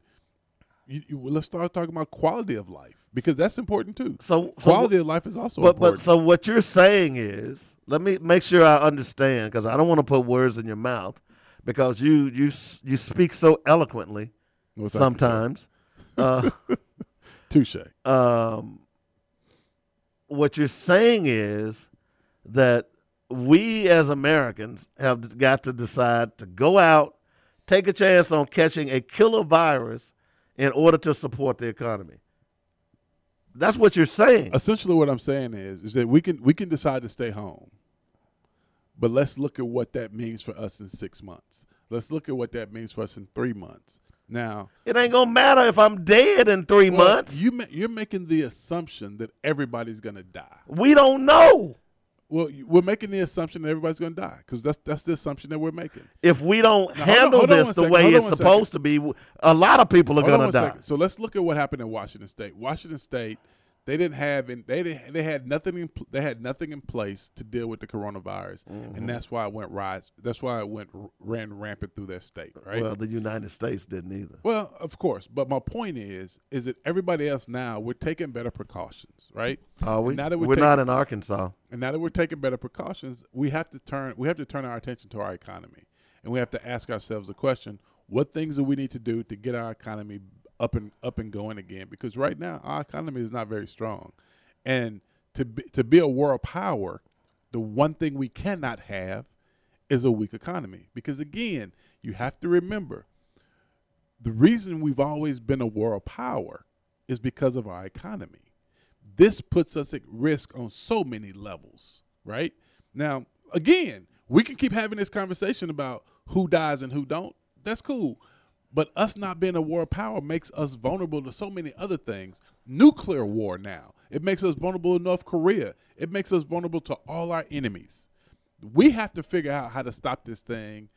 you, you, let's start talking about quality of life because that's important too.
So, so
quality of life is also
but
important.
but so what you're saying is, let me make sure I understand because I don't want to put words in your mouth because you you you speak so eloquently
Well, thank you, sir.
sometimes. [laughs] Uh,
touche.
um, what you're saying is that we as Americans have got to decide to go out take a chance on catching a killer virus in order to support the economy. That's what you're saying.
Essentially, what I'm saying is, is that we can we can decide to stay home, but let's look at what that means for us in six months. Let's look at what that means for us in three months. Now,
It ain't gonna matter if I'm dead in three
well,
months.
you ma- you're making the assumption that everybody's to die.
We don't know.
Well, we're making the assumption that everybody's going to die because that's that's the assumption that we're making.
If we don't
Now, hold on-
handle
hold on
this the
second,
way it's supposed to be, a lot of people are gonna die.
second. So let's look at what happened in Washington State. Washington State, they didn't have in, they didn't, they had nothing in, they had nothing in place to deal with the coronavirus,
Mm-hmm.
and that's why it went rise. That's why it went ran rampant through their state. Right.
Well, the United States didn't either.
Well, of course, but my point is, is that everybody else now we're taking better precautions, right?
Are we?
And now that
We're,
we're,
not in Arkansas.
and now that we're taking better precautions, we have to turn we have to turn our attention to our economy, and we have to ask ourselves the question: What things do we need to do to get our economy up and up and going again? Because right now our economy is not very strong, and to be, to be a world power, the one thing we cannot have is a weak economy. Because again, you have to remember the reason we've always been a world power is because of our economy. This puts us at risk on so many levels, right? Now, again, we can keep having this conversation about who dies and who don't. That's cool. But us not being a world power makes us vulnerable to so many other things. Nuclear war now. It makes us vulnerable to North Korea. It makes us vulnerable to all our enemies. We have to figure out how to stop this thing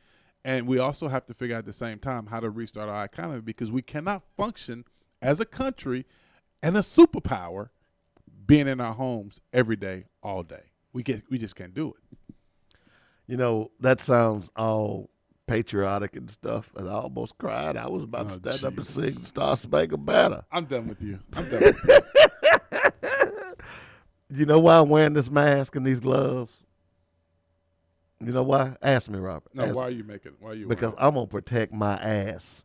and we also have to figure out at the same time how to restart our economy because we cannot function as a country and a superpower being in our homes every day, all day. We get we just can't do it.
You know, that sounds all patriotic and stuff, and I almost cried. I was about
Oh,
to stand up and sing Star Spangled Banner.
I'm done with you. I'm done [laughs] with you.
You know why I'm wearing this mask and these gloves? You know why? Ask me, Robert.
No,
Ask
why are you making why are you
because I'm gonna protect my ass.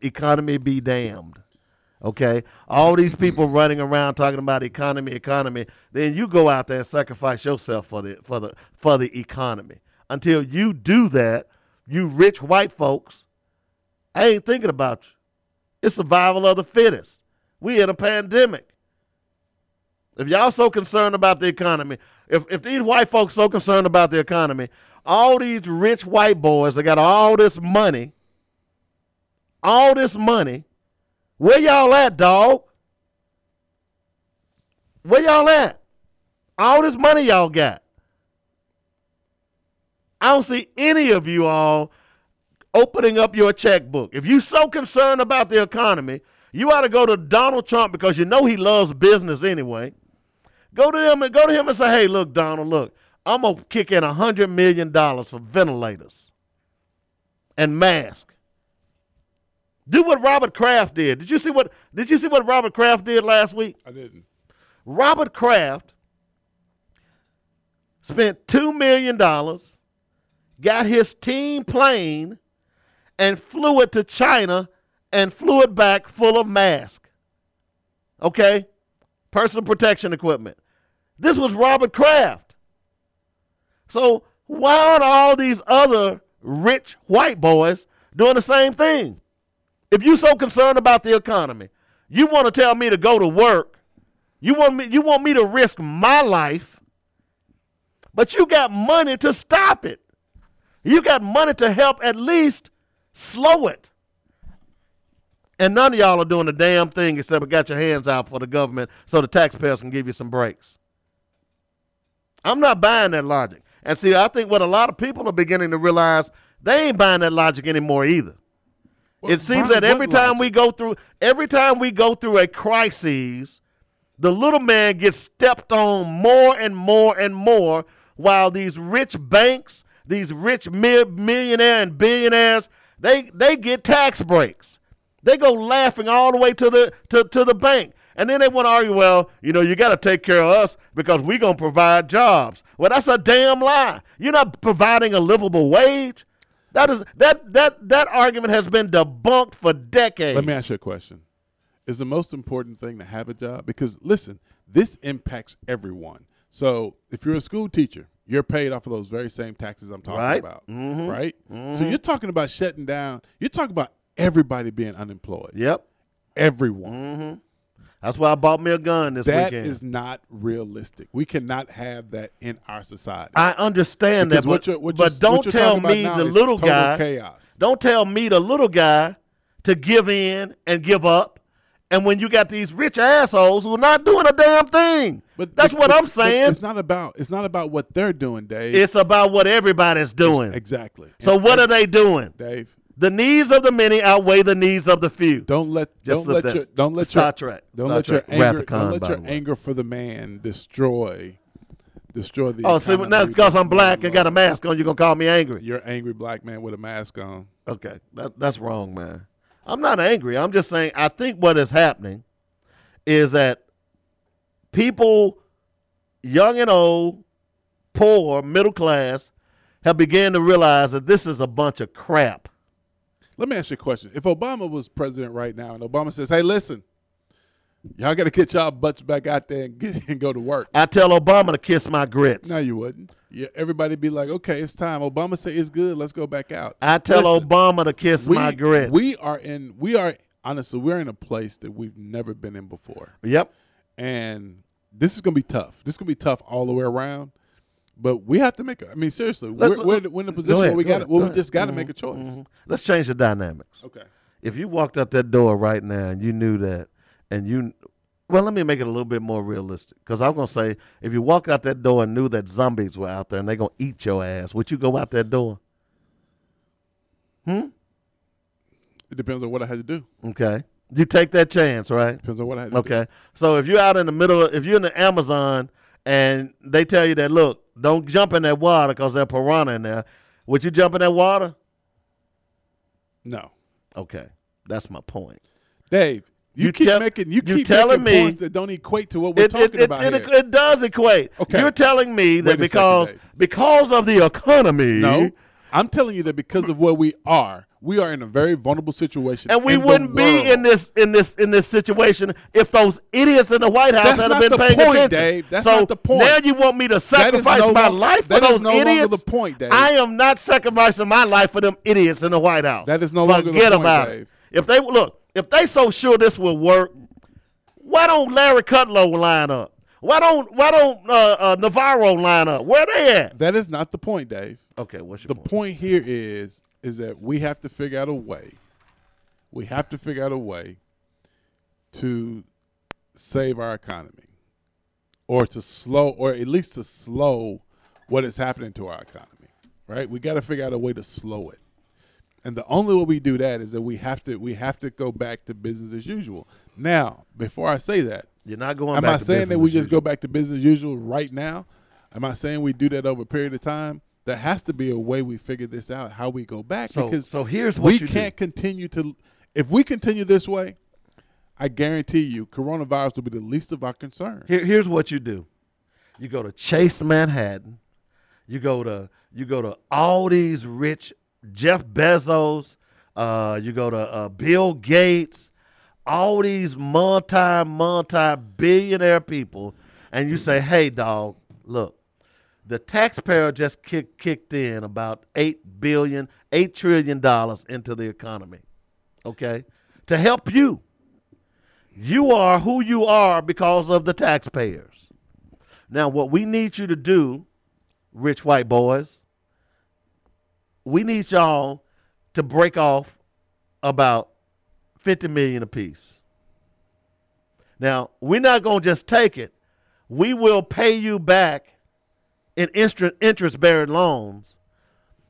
Economy be damned. Okay, all these people running around talking about economy, economy. Then you go out there and sacrifice yourself for the for the for the economy. Until you do that, you rich white folks, I ain't thinking about you. It's survival of the fittest. We in a pandemic. If y'all so concerned about the economy, if, if these white folks so concerned about the economy, all these rich white boys that got all this money, all this money, where y'all at, dog? Where y'all at? All this money y'all got. I don't see any of you all opening up your checkbook. If you're so concerned about the economy, you ought to go to Donald Trump because you know he loves business anyway. Go to him and go to him and say, "Hey, look, Donald, look, I'm gonna kick in a hundred million dollars for ventilators and masks. Do what Robert Kraft did. Did you see what? Did you see what Robert Kraft did last week?
I didn't.
Robert Kraft spent two million dollars, got his team plane, and flew it to China and flew it back full of masks. Okay? Personal protection equipment. This was Robert Kraft. So why aren't all these other rich white boys doing the same thing? If you're so concerned about the economy, you want to tell me to go to work. You want me you want me to risk my life, but you got money to stop it. You got money to help at least slow it. And none of y'all are doing a damn thing except got your hands out for the government so the taxpayers can give you some breaks. I'm not buying that logic. And see, I think what a lot of people are beginning to realize, they ain't buying that logic anymore either. it seems
Why-
that every time
logic?
we go through every time we go through a crisis, the little man gets stepped on more and more and more while these rich banks, these rich mi- millionaire and billionaires, they they get tax breaks. They go laughing all the way to the to, to the bank. And then they want to argue, well, you know, you got to take care of us because we're going to provide jobs. Well, that's a damn lie. You're not providing a livable wage. That is that that that argument has been debunked for decades.
Let me ask you a question. Is the most important thing to have a job? Because listen, this impacts everyone. So if you're a school teacher you're paid off of those very same taxes I'm talking
Right.
about.
Mhm.
Right? So you're talking about shutting down, you're talking about everybody being unemployed.
Yep.
Everyone.
That's why I bought me a gun this
That
weekend.
is not realistic. We cannot have that in our society.
I understand
Because
that,
what
but,
you're- what you're-
don't
what
tell me the little guy.
chaos.
Don't tell me the little guy to give in and give up. And when you got these rich assholes who are not doing a damn thing,
But
that's
but-
what
but-
I'm saying.
It's not about it's not about what they're doing, Dave.
It's about what everybody's doing.
exactly.
So
And-
what are they doing?
Dave?
The needs of the many outweigh the needs of the few.
Don't let
Just
don't let your don't let
Star
your
Trek.
don't
Star
let your anger don't let your anger for the man destroy destroy the.
Oh, see, now because I'm black and got a mask on, you're gonna call me angry.
You're an angry black man with a mask on.
Okay, that, that's wrong, man. I'm not angry. I'm just saying I think what is happening is that people, young and old, poor, middle class, have begun to realize that this is a bunch of crap.
Let me ask you a question. If Obama was president right now and Obama says, "Hey, listen, y'all got to get y'all butts back out there and, get, [laughs] and go to work,"
I tell Obama to kiss my grits.
no, you wouldn't. Yeah, everybody be like, "Okay, it's time." Obama say it's good. Let's go back out.
I tell
Listen,
Obama to kiss
we,
my grits.
We are in. We are honestly. We're in a place that we've never been in before.
yep.
and this is gonna be tough. This is gonna be tough all the way around. But we have to make. A, I mean, seriously,
Let-
we're, we're, we're in a position
ahead,
where we
go
got.
ahead,
Well, we just got to
Mhm,
make a choice.
mhm. Let's change the dynamics.
Okay.
if you walked out that door right now and you knew that, and you, well, let me make it a little bit more realistic. Because I'm gonna say, if you walk out that door and knew that zombies were out there and they're gonna eat your ass, would you go out that door? Hmm.
It depends on what I had to do.
Okay. You take that chance, right?
Depends on what I had to do.
Okay. So if you're out in the middle, of, if you're in the Amazon and they tell you that, look, don't jump in that water because there's piranha in there, would you jump in that water?
No,
Okay. That's my point.
Dave. You,
You
keep
tell-
making. You,
you
keep
telling
making
me-
points that don't equate to what we're
it,
talking
it,
about
it,
here.
it, does equate.
Okay.
You're telling me that
Wait second,
because
Dave.
because of the economy,
no, I'm telling you that because of where we are, we are in a very vulnerable situation,
and we wouldn't be in this in this in this situation if those idiots in the White House
That's
had
not
been
the
paying
point,
attention.
Dave. That's
so
not the point.
Now you want me to sacrifice
no
my
lo-
life for
that is
those
no longer
idiots?
the point, Dave.
I am not sacrificing my life for them idiots in the White House.
That is no
Forget
longer the point,
about
Dave.
it. If they look, if they so sure this will work, why don't Larry Kudlow line up? Why don't why don't uh, uh, Navarro line up? Where they at?
That is not the point, Dave.
Okay, what's your
the
point?
point here is is that we have to figure out a way. We have to figure out a way to save our economy, or to slow, or at least to slow what is happening to our economy. Right? We got to figure out a way to slow it, and the only way we do that is that we have to we have to go back to business as usual. Now, before I say that,
You're not going
Am I
to
saying that we just go back to business as usual right now? Am I saying we do that over a period of time? There has to be a way we figure this out, how we go back.
So-
because
so here's what
we
you do.
can't continue to. If we continue this way, I guarantee you, coronavirus will be the least of our concerns.
Here, here's what you do: you go to Chase Manhattan, you go to you go to all these rich Jeff Bezos, uh, you go to uh, Bill Gates, all these multi multi billionaire people, and you say, "Hey, dog, look." The taxpayer just kick, kicked in about eight billion, eight trillion dollars into the economy. Okay, to help you. You are who you are because of the taxpayers. Now, what we need you to do, rich white boys, we need y'all to break off about 50 million apiece. Now, we're not going to just take it. We will pay you back in interest bearing loans,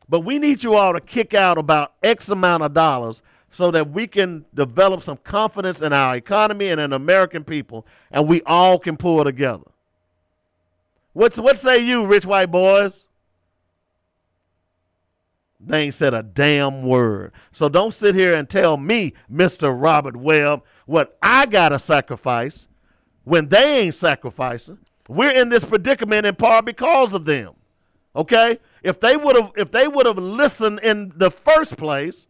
but we need you all to kick out about X amount of dollars so that we can develop some confidence in our economy and in American people, and we all can pull together. What's what say you, rich white boys? They ain't said a damn word. So don't sit here and tell me, Mr. Robert Webb, what I gotta sacrifice when they ain't sacrificing. We're in this predicament in part because of them. Okay? If they would have if they would have listened in the first place,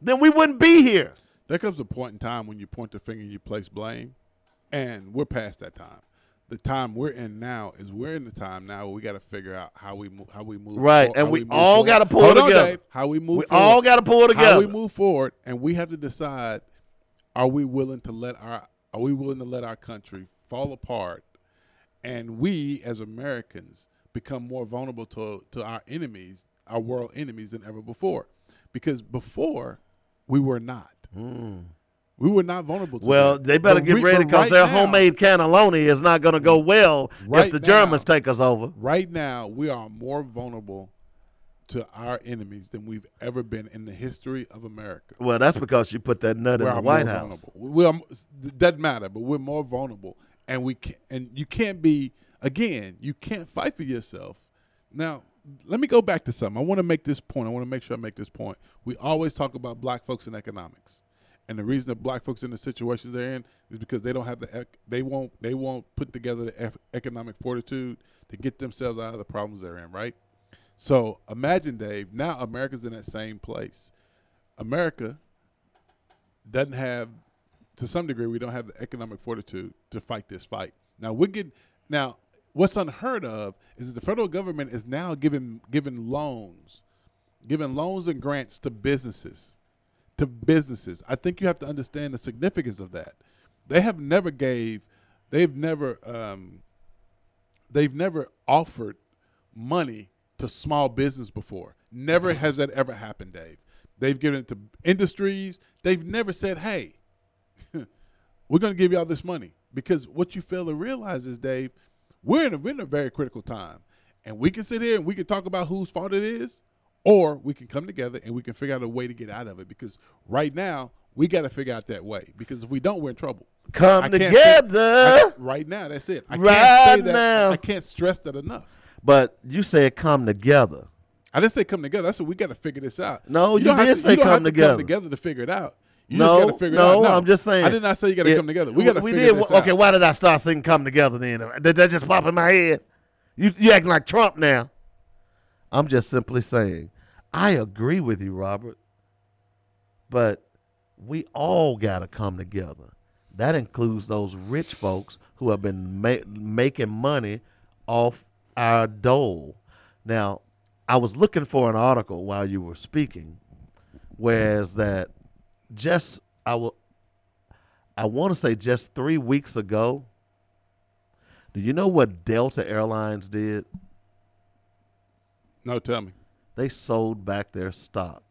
then we wouldn't be here.
There comes a point in time when you point the finger and you place blame, and we're past that time. The time we're in now is we're in the time now where we got to figure out how we move, how we move
Right,
for-
and
how
we all gotta pull
Hold on,
together.
Dave. How we move
We
forward.
all gotta pull together.
How we move forward, and we have to decide: Are we willing to let our Are we willing to let our country fall apart, and we as Americans become more vulnerable to to our enemies, our world enemies, than ever before? Because before we were not. Hmm. We were not vulnerable to.
Well,
that.
they better
But
get
we-
ready because
right
their
now-
homemade cannelloni is not going to go well
Right
if the Germans take us over.
Right now, we are more vulnerable to our enemies than we've ever been in the history of America.
Well, that's because you put that nut in the White House.
vulnerable. We are, doesn't matter, but we're more vulnerable, and we can, and you can't be again. You can't fight for yourself. Now, let me go back to something. I want to make this point. I want to make sure I make this point. We always talk about black folks in economics, and the reason that black folks in the situations they're in is because they don't have the they won't they won't put together the ec- economic fortitude to get themselves out of the problems they're in. Right. So imagine, Dave. Now America's in that same place. America doesn't have, to some degree, we don't have the economic fortitude to fight this fight. Now we're getting now. What's unheard of is that the federal government is now giving giving loans, giving loans and grants to businesses, to businesses. I think you have to understand the significance of that. They have never gave, they've never, um, they've never offered money to small business before. Never has that ever happened, Dave. They've given it to industries. They've never said, "Hey, [laughs] we're going to give you all this money," because what you fail to realize is, Dave, we're in a, we're in a very critical time, and we can sit here and we can talk about whose fault it is, or we can come together and we can figure out a way to get out of it. Because right now we got to figure out that way. Because if we don't, we're in trouble.
Come
can't say-
together.
I- right now, that's it. I
Right
can't say that.
now.
I can't stress that enough.
But you said come together.
I didn't say come together. I said we got to figure this out.
No, you
have
did
to-
say
you
come together.
come together to figure it out. You
no,
just got to figure
no,
it out.
I'm just saying.
I did not say you got to come together. We got to
we
figure
did. okay,
out.
why did I start singing "Come Together"? Then did that just pop in my head? You you acting like Trump now. I'm just simply saying, I agree with you, Robert. But we all got to come together. That includes those rich folks who have been ma- making money off our dole. Now, I was looking for an article while you were speaking, whereas that just I will I want to say just three weeks ago. Do you know what Delta Airlines did?
No, tell me,
They sold back their stock.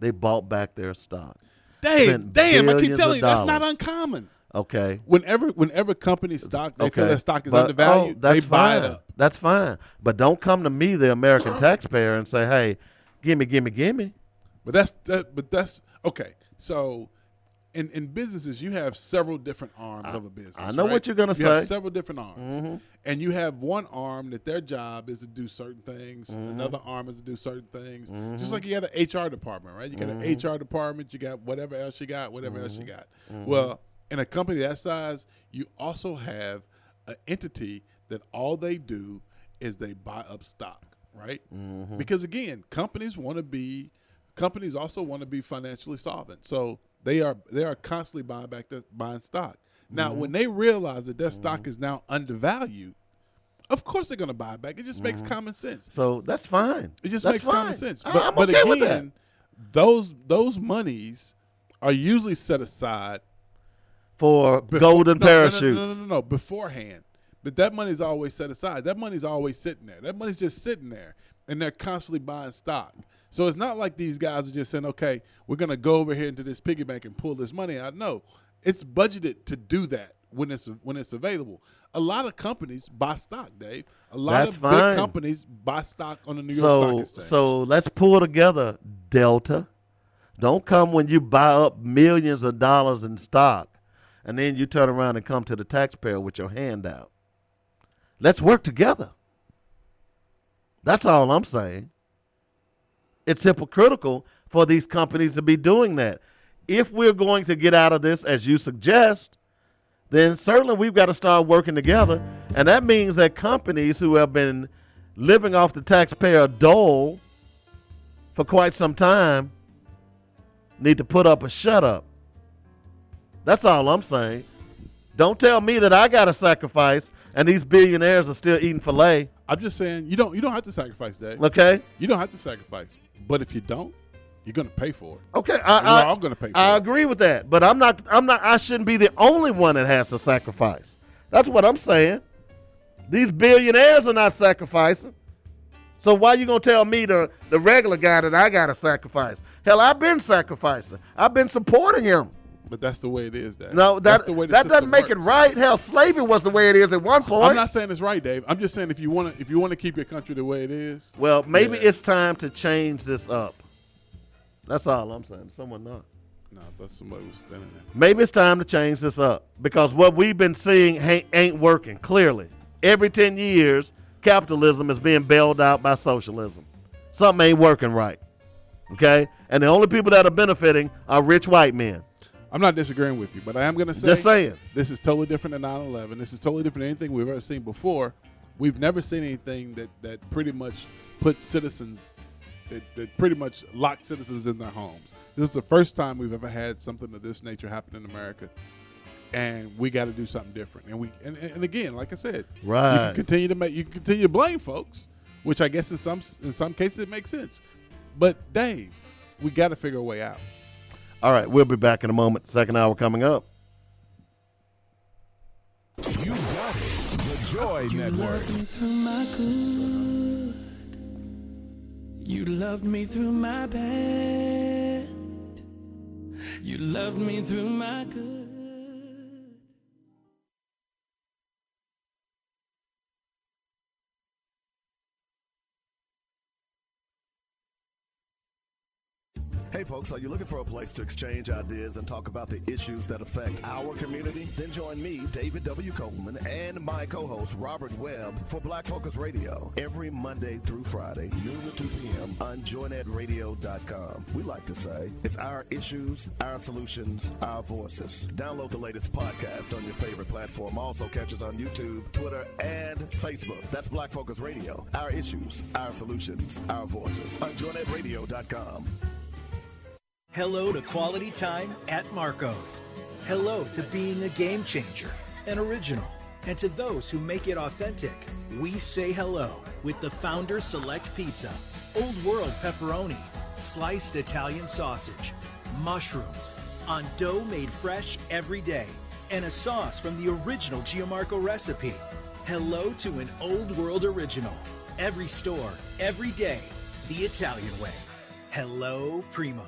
They bought back their stock. Spent
Damn, I keep telling you that's not uncommon.
Okay.
Whenever, whenever companies stock, they feel
okay.
their stock is
But-
undervalued.
oh,
they buy
fine.
it up.
That's fine. But don't come to me, the American taxpayer, and say, "Hey, gimme, gimme, gimme."
But that's that. But that's okay. So, in in businesses, you have several different arms of a business.
I know
right?
what you're gonna say.
You have several different arms, mm-hmm. and you have one arm that their job is to do certain things. Mm-hmm. Another arm is to do certain things. Mm-hmm. Just like you have an HR department, right? You got an HR department. You got whatever else you got, whatever else you got. Well, in a company that size, you also have an entity that all they do is they buy up stock, right? Because again, companies want to be companies also want to be financially solvent. So they are they are constantly buying back the buying stock. Now, mm-hmm. when they realize that their mm-hmm. stock is now undervalued, of course they're going to buy it back. It just makes mm-hmm. common sense.
So that's fine.
It just
That's
makes common sense. But but
okay with that.
again, those those monies are usually set aside
for
before-
golden
no, no, no,
parachutes.
No, no, no, no, beforehand. But that money's always set aside. That money's always sitting there. That money's just sitting there, and they're constantly buying stock. So it's not like these guys are just saying, "Okay, we're going to go over here into this piggy bank and pull this money out." No, it's budgeted to do that when it's when it's available. A lot of companies buy stock, Dave. A lot
That's
of
fine.
big companies buy stock on the New York Stock
So
Exchange.
so let's pull together, Delta. Don't come when you buy up millions of dollars in stock, and then you turn around and come to the taxpayer with your hand out. Let's work together. That's all I'm saying. It's hypocritical for these companies to be doing that. If we're going to get out of this, as you suggest, then certainly we've got to start working together. And that means that companies who have been living off the taxpayer dole for quite some time need to put up a shut up. That's all I'm saying. Don't tell me that I got to sacrifice and these billionaires are still eating filet.
I'm just saying you don't you don't have to sacrifice, Dave.
Okay,
You don't have to sacrifice. But if you don't, you're gonna pay for it.
okay, I, I,
all gonna pay for
I
it.
agree with that, but I'm not. I'm not. I shouldn't be the only one that has to sacrifice. That's what I'm saying. These billionaires are not sacrificing. So why you gonna tell me the the regular guy that I gotta sacrifice? Hell, I've been sacrificing. I've been supporting him.
But that's the way it is, Dave.
No,
that's
that
the way the
that doesn't make it right. Hell, slavery was the way it is at one point.
I'm not saying it's right, Dave. I'm just saying if you want to if you want to keep your country the way it is.
well, maybe
Yeah.
it's time to change this up. That's all I'm saying. Someone not.
No, that's somebody was standing there.
Maybe it's time to change this up because what we've been seeing ain't, ain't working. Clearly, every ten years, capitalism is being bailed out by socialism. Something ain't working right. Okay, and the only people that are benefiting are rich white men.
I'm not disagreeing with you, but I am going to say
Just saying.
this is totally different than 9/11. This is totally different than anything we've ever seen before. We've never seen anything that that pretty much puts citizens that, that pretty much locked citizens in their homes. This is the first time we've ever had something of this nature happen in America, and we got to do something different. And we and, and again, like I said,
right, you
can continue to make you can continue to blame folks, which I guess in some in some cases it makes sense. But Dave, we got to figure a way out.
All right, we'll be back in a moment. Second hour coming up.
You got it. The Joy Network.
loved me through my good. You loved me through my bad. You loved me through my good.
Hey folks, are you looking for a place to exchange ideas and talk about the issues that affect our community? Then join me, David W. Coleman, and my co-host Robert Webb for Black Focus Radio every Monday through Friday, noon to 2 p.m. on joynetradio.com. We like to say it's our issues, our solutions, our voices. Download the latest podcast on your favorite platform. Also catch us on YouTube, Twitter, and Facebook. That's Black Focus Radio. Our issues, our solutions, our voices on joynetradio.com.
Hello to quality time at Marco's. Hello to being a game changer, an original. And to those who make it authentic, we say hello with the Founder Select Pizza, Old World pepperoni, sliced Italian sausage, mushrooms, on dough made fresh every day, and a sauce from the original Giammarco recipe. Hello to an Old World original. Every store, every day, the Italian way. Hello, Primo.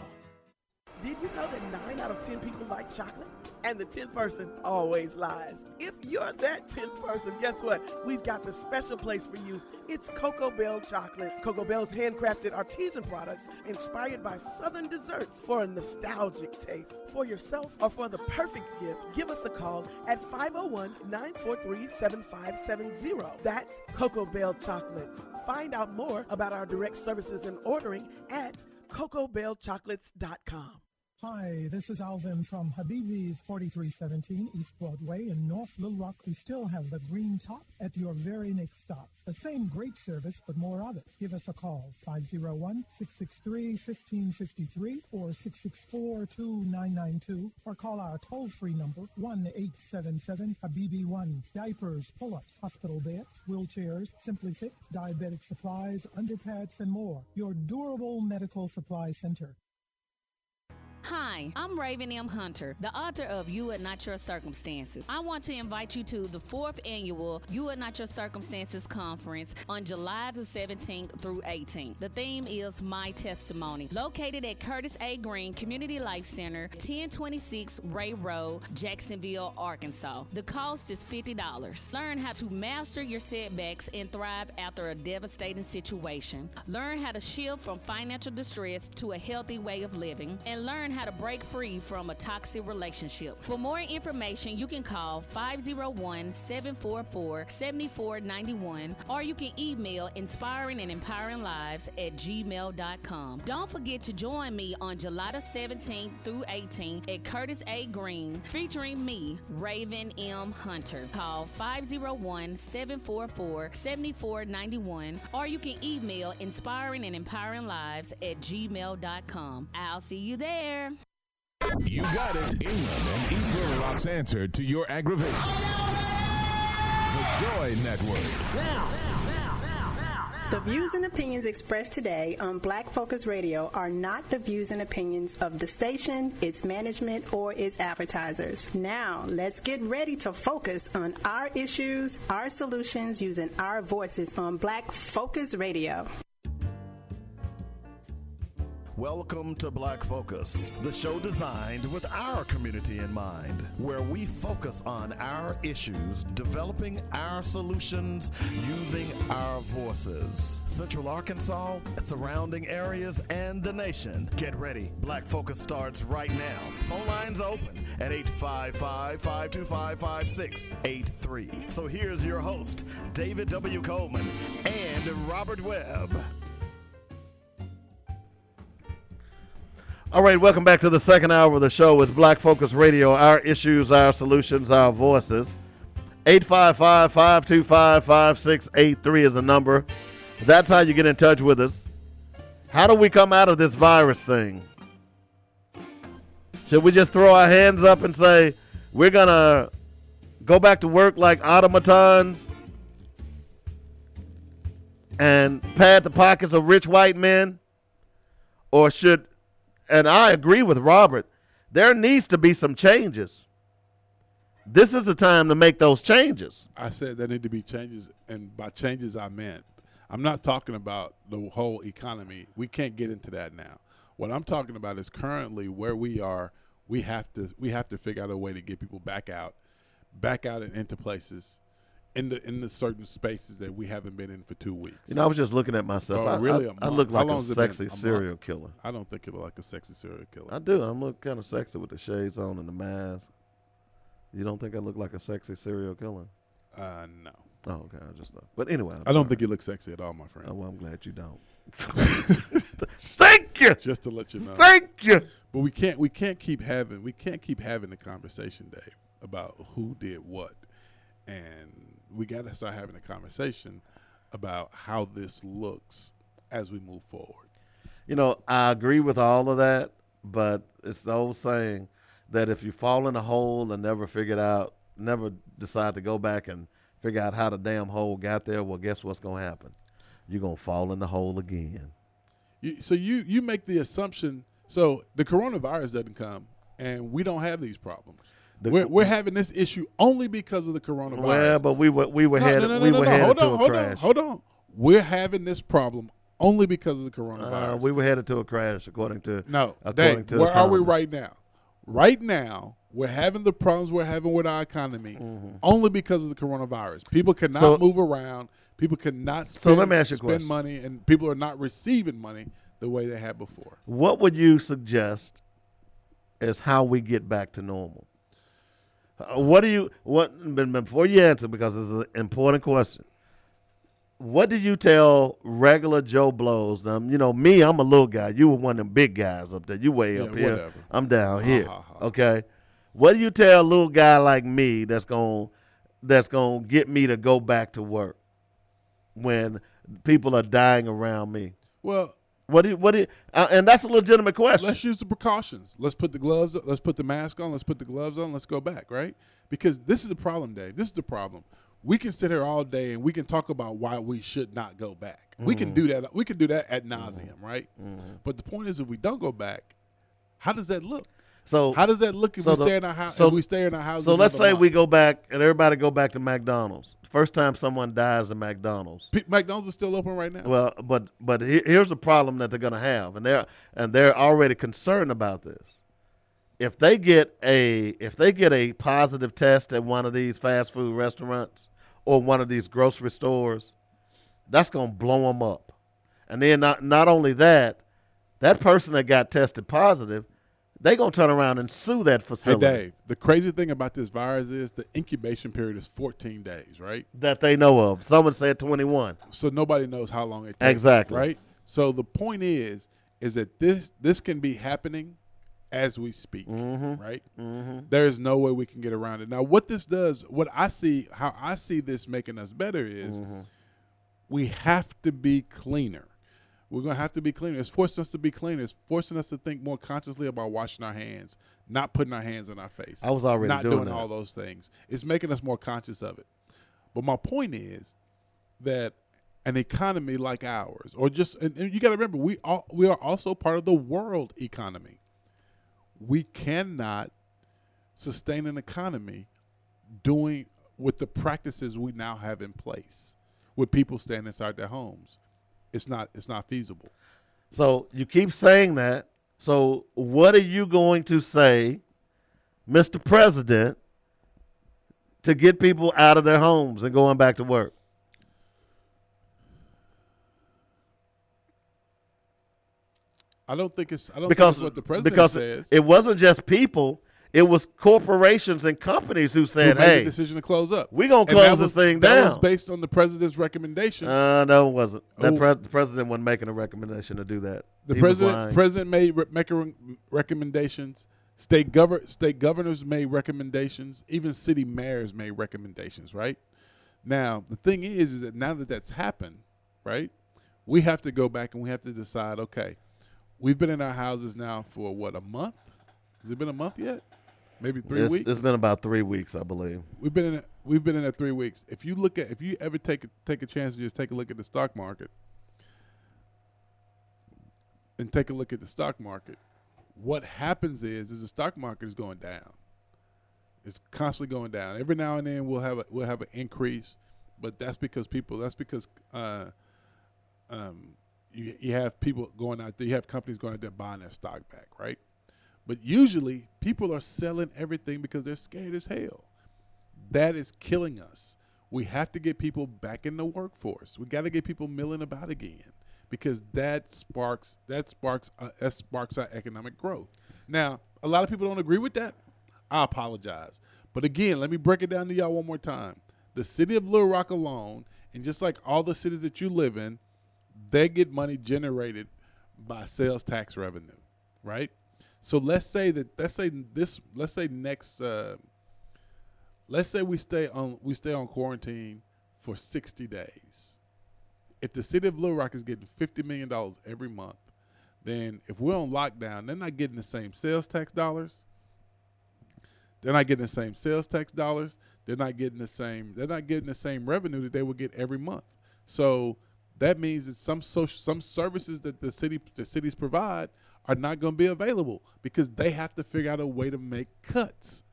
Did you know that 9 out of 10 people like chocolate? And the 10th person always lies. If you're that 10th person, guess what? We've got the special place for you. It's Cocoa Bell Chocolates. Cocoa Bell's handcrafted artisan products inspired by southern desserts for a nostalgic taste. For yourself or for the perfect gift, give us a call at 501 943 7570. That's Cocoa Bell Chocolates. Find out more about our direct services and ordering at CocoaBellChocolates.com.
Hi, this is Alvin from Habibi's 4317 East Broadway in North Little Rock. We still have the green top at your very next stop. The same great service, but more of it. Give us a call, 501-663-1553 or 664-2992 or call our toll-free number, 1-877-HABIBI-1. Diapers, pull-ups, hospital beds, wheelchairs, Simply Fit, diabetic supplies, underpads, and more. Your durable medical supply center.
Hi, I'm Raven M. Hunter, the author of You Are Not Your Circumstances. I want to invite you to the fourth annual You Are Not Your Circumstances conference on July the 17th through 18th. The theme is My Testimony, located at Curtis A. Green Community Life Center, 1026 Ray Road, Jacksonville, Arkansas. The cost is $50. Learn how to master your setbacks and thrive after a devastating situation. Learn how to shift from financial distress to a healthy way of living and learn how to break free from a toxic relationship. For more information, you can call 501 744 7491 or you can email inspiring and empowering lives at gmail.com. Don't forget to join me on July the 17th through 18th at Curtis A. Green featuring me, Raven M. Hunter. Call 501 744 7491 or you can email inspiring and empowering lives at gmail.com. I'll see you there.
You got it. England and East Little Rock's answer to your aggravation. The Joy Network. Now.
The views and opinions expressed today on Black Focus Radio are not the views and opinions of the station, its management, or its advertisers. Now, let's get ready to focus on our issues, our solutions, using our voices on Black Focus Radio.
Welcome to Black Focus, the show designed with our community in mind, where we focus on our issues, developing our solutions using our voices. Central Arkansas, surrounding areas, and the nation. Get ready. Black Focus starts right now. Phone lines open at 855 525 5683. So here's your host, David W. Coleman and Robert Webb.
All right, welcome back to the second hour of the show with Black Focus Radio. Our issues, our solutions, our voices. 855 525 5683 is the number. That's how you get in touch with us. How do we come out of this virus thing? Should we just throw our hands up and say, we're going to go back to work like automatons and pad the pockets of rich white men? Or should and I agree with Robert. There needs to be some changes. This is the time to make those changes.
I said there need to be changes, and by changes I meant I'm not talking about the whole economy. We can't get into that now. What I'm talking about is currently where we are. We have to we have to figure out a way to get people back out, back out and into places, in the in the certain spaces that we haven't been in for two weeks.
You know, I was just looking at myself.
Oh,
I,
really?
I, I look like a sexy
A
serial killer.
I don't think you look like a sexy serial killer.
I do. I'm look kind of sexy with the shades on and the mask. You don't think I look like a sexy serial killer?
Uh, no.
Oh, okay. I just thought. But anyway, I'm
I don't
sorry.
think you look sexy at all, my friend.
Oh, well, I'm glad you don't. [laughs] [laughs] Thank you.
Just to let you know.
Thank you.
But we can't we can't keep having we can't keep having the conversation, Dave, about who did what, and we got to start having a conversation about how this looks as we move forward.
You know, I agree with all of that, but it's the old saying that if you fall in a hole and never figure it out, never decide to go back and figure out how the damn hole got there, well, guess what's going to happen? You're going to fall in the hole again.
You, so you you make the assumption. So the coronavirus doesn't come, and we don't have these problems.
The-
we're, we're having this issue only because of the coronavirus.
Well, but we were we were
No,
headed
no, no,
we
no,
were
no.
headed
Hold
to
on,
a
hold
crash.
on, hold on. We're having this problem only because of the coronavirus.
Uh, we were headed to a crash, according to
No,
according
Dave,
to
where are we right now? Right now, we're having the problems we're having with our economy
Mm-hmm.
only because of the coronavirus. People cannot
So-
move around. People cannot spend,
So let me ask you
spend
question.
money, and people are not receiving money the way they had before.
What would you suggest as how we get back to normal? Uh, what do you what before you answer because it's an important question? What do you tell regular Joe Blows? Um, you know me, I'm a little guy. You were one of them big guys up there. You way
Yeah,
up here.
whatever.
I'm down
Ha,
here.
ha, ha.
Okay. What do you tell a little guy like me that's going that's going to get me to go back to work when people are dying around me?
Well,
What do what do uh, and that's a legitimate question.
let's use the precautions. Let's put the gloves. Let's put the mask on. Let's put the gloves on. Let's go back, right? Because this is the problem, Dave. This is the problem. We can sit here all day and we can talk about why we should not go back. We can mm-hmm. do that. We can do that ad mm-hmm. nauseum, right? Mm-hmm. But the point is, if we don't go back, how does that look?
So
How does that look if
so
we
the-
stay in our house?
so-
if we stay in our house.
So let's say we go back and everybody go back to McDonald's. First time someone dies at McDonald's.
McDonald's is still open right now.
Well, but but he- here's a problem that they're going to have, and they're and they're already concerned about this. If they get a if they get a positive test at one of these fast food restaurants or one of these grocery stores, that's going to blow them up. And then not not only that, that person that got tested positive, they going to turn around and sue that facility.
hey, Dave. The crazy thing about this virus is the incubation period is 14 days, right?
that they know of. Someone said 21.
so nobody knows how long it takes.
Exactly.
Right. So the point is, is that this this can be happening as we speak.
Mm-hmm.
Right. There is no way we can get around it. Now, what this does, what I see, how I see this making us better is,
Mm-hmm.
we have to be cleaner. We're gonna have to be cleaner. It's forcing us to be cleaner. It's forcing us to think more consciously about washing our hands, not putting our hands on our face.
I was already
not
doing
doing all those things. It's making us more conscious of it. But my point is that an economy like ours, or just and, and you got to remember, we all we are also part of the world economy. We cannot sustain an economy doing with the practices we now have in place, with people staying inside their homes. It's not it's not feasible.
So you keep saying that. So what are you going to say, Mr. President, to get people out of their homes and going back to work?
I don't think it's I don't
because
think it's what the president
because
says.
it wasn't just people; it was corporations and companies who said,
who made
"Hey,
the decision to close up.
we gonna close
that
this
was-
thing
that
down."
was based on the president's recommendation.
Uh, no, it wasn't. That pre- the president wasn't making a recommendation to do that.
the
He
president president made re- make re- recommendations. State govern state governors made recommendations. Even city mayors made recommendations. Right now, the thing is, is that now that that's happened, right, we have to go back and we have to decide. Okay, we've been in our houses now for what a month. Has it been a month yet? Maybe three
It's-
weeks.
It's been about three weeks, I believe.
We've been in it. We've been in it three weeks. If you look at, if you ever take a, take a chance to just take a look at the stock market, and take a look at the stock market, what happens is, is the stock market is going down. It's constantly going down. Every now and then we'll have a, we'll have an increase, but that's because people. That's because uh, um, you you have people going out there. You have companies going out there buying their stock back, right? But usually people are selling everything because they're scared as hell. That is killing us. We have to get people back in the workforce. We got to get people milling about again because that sparks that sparks uh, that sparks our economic growth. Now, a lot of people don't agree with that. I apologize, but again, let me break it down to y'all one more time. The city of Little Rock alone, and just like all the cities that you live in, they get money generated by sales tax revenue, right? So let's say that let's say this let's say next uh, let's say we stay on we stay on quarantine for 60 days. If the city of Little Rock is getting 50 million dollars every month, then if we're on lockdown, they're not getting the same sales tax dollars. They're not getting the same sales tax dollars. They're not getting the same. They're not getting the same revenue that they would get every month. So that means that some social, some services that the city the cities provide are not going to be available because they have to figure out a way to make cuts.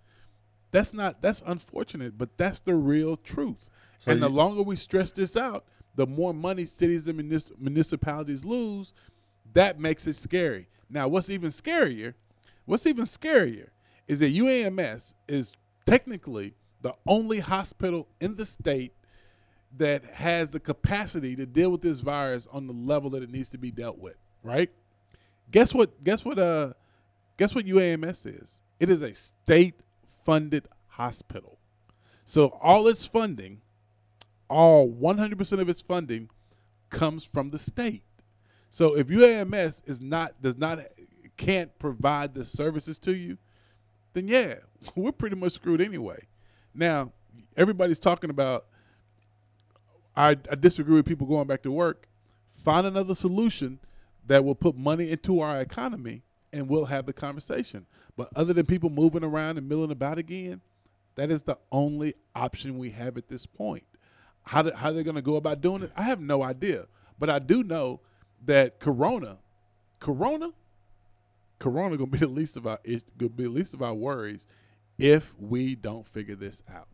That's not that's unfortunate, but that's the real truth.
So
and the longer we stress this out, the more money cities and municipalities lose. That makes it scary. Now, what's even scarier? What's even scarier is that UAMS is technically the only hospital in the state that has the capacity to deal with this virus on the level that it needs to be dealt with. Right? Guess what? Guess what? Uh, guess what UAMS is? It is a state-funded hospital. So all its funding, all 100% of its funding, comes from the state. So if UAMS is not does not can't provide the services to you, then yeah, [laughs] we're pretty much screwed anyway. Now, everybody's talking about I, I disagree with people going back to work. Find another solution that will put money into our economy and we'll have the conversation. But other than people moving around and milling about again, that is the only option we have at this point. How, do, how they're going to go about doing it, I have no idea. But I do know that Corona, Corona, Corona going to be the least of our going to be the least of our worries if we don't figure this out.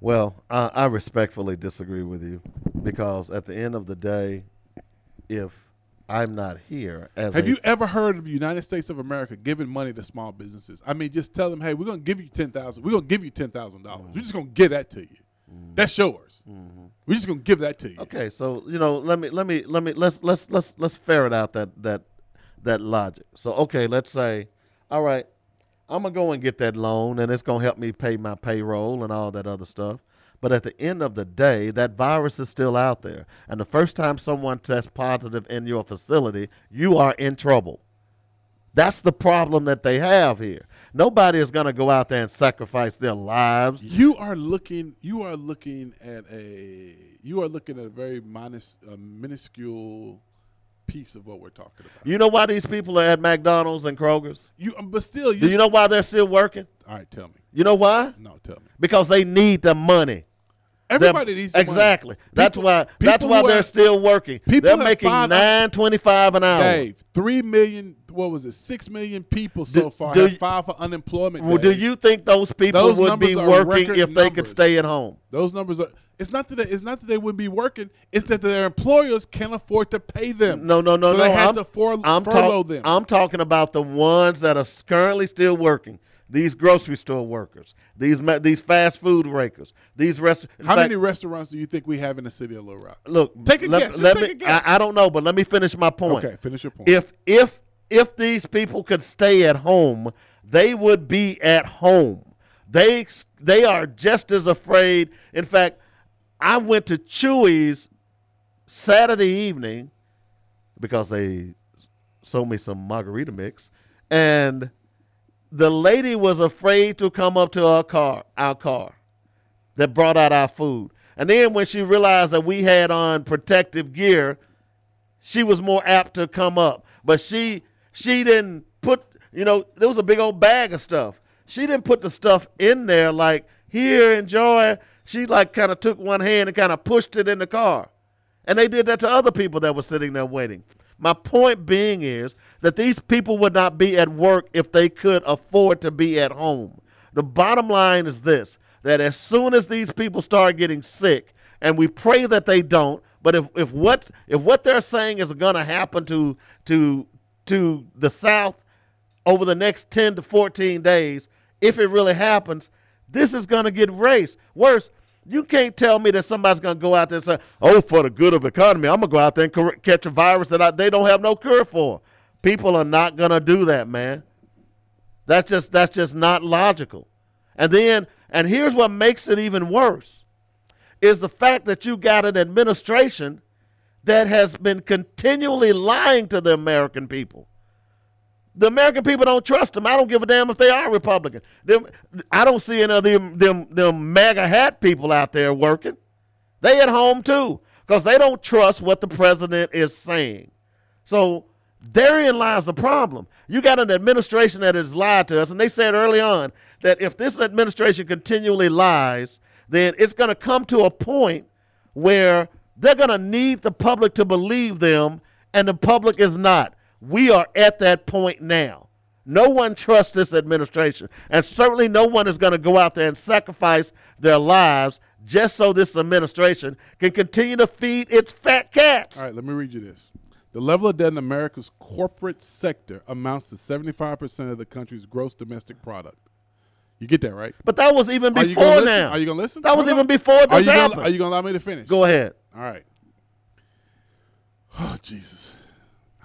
Well, I, I respectfully disagree with you because at the end of the day, if I'm not here as
Have
a-
you ever heard of the United States of America giving money to small businesses? I mean, just tell them, hey, we're gonna give you ten thousand. We're gonna give you ten thousand dollars. We're mm. just gonna give that to you. Mm-hmm. That's yours. Mm-hmm. We're just gonna give that to you.
Okay, so you know, let me let me let me let's let's let's let's ferret out that that that logic. So okay, let's say, all right, I'm gonna go and get that loan, and it's gonna help me pay my payroll and all that other stuff. But at the end of the day, that virus is still out there, and the first time someone tests positive in your facility, you are in trouble. That's the problem that they have here. Nobody is going to go out there and sacrifice their lives.
You are looking. You are looking at a. You are looking at a very minus, a minuscule piece of what we're talking about.
You know why these people are at McDonald's and Kroger's?
You, um, but still,
Do you know why they're still working?
All right, tell me.
You know why?
No, tell me.
Because they need the money.
Everybody needs some money.
exactly. that's
People-
why. That's why they're still working.
people
They're making
uh,
nine twenty five an hour.
Dave, three million. What was it? Six million people so
Do-
far
do
have filed for unemployment.
Well, do you think those people
Those
would be working if they could stay at home?
Those numbers are. It's not that. They, it's not that they wouldn't be working. It's that their employers can't afford to pay them.
No, no, no,
so
no.
They have
I'm,
to for,
I'm
furlough
talk-
them.
I'm talking about the ones that are currently still working. These grocery store workers, these ma- these fast food rakers, these rest. in
How
fact,
many restaurants do you think we have in the city of Little Rock?
Look,
Take a
let,
guess.
Let
take
me,
a guess.
I, I don't know, but let me finish my point.
Okay, finish your point.
If if if these people could stay at home, they would be at home. They they are just as afraid. In fact, I went to Chuy's Saturday evening because they sold me some margarita mix, and the lady was afraid to come up to our car, our car that brought out our food. And then when she realized that we had on protective gear, she was more apt to come up. But she she didn't put you know, there was a big old bag of stuff. She didn't put the stuff in there like, here, enjoy. She like kind of took one hand and kind of pushed it in the car. And they did that to other people that were sitting there waiting. My point being is that these people would not be at work if they could afford to be at home. The bottom line is this that as soon as these people start getting sick, and we pray that they don't, but if, if what if what they're saying is gonna happen to to to the South over the next 10 to 14 days, if it really happens, this is going to get raised. Worse, you can't tell me that somebody's going to go out there and say, oh, for the good of the economy, I'm going to go out there and cor- catch a virus that I, they don't have no cure for. People are not going to do that, man. That's just that's just not logical. And then, and here's what makes it even worse, is the fact that you got an administration that has been continually lying to the American people. The American people don't trust them. I don't give a damn if they are Republican. Them, I don't see any of them, them, them MAGA hat people out there working. They at home too, because they don't trust what the president is saying. So therein lies the problem. You got an administration that has lied to us, and they said early on that if this administration continually lies, then it's going to come to a point where they're going to need the public to believe them, and the public is not. We are at that point now. No one trusts this administration, and certainly no one is going to go out there and sacrifice their lives just so this administration can continue to feed its fat cats.
All right, let me read you this. The level of debt in America's corporate sector amounts to 75% of the country's gross domestic product. You get that, right?
But that was even before now.
Are you going to listen?
That was even before
are
this
you
happened.
Gonna, are you going to allow me to finish?
Go ahead.
All right. [sighs] Oh, Jesus.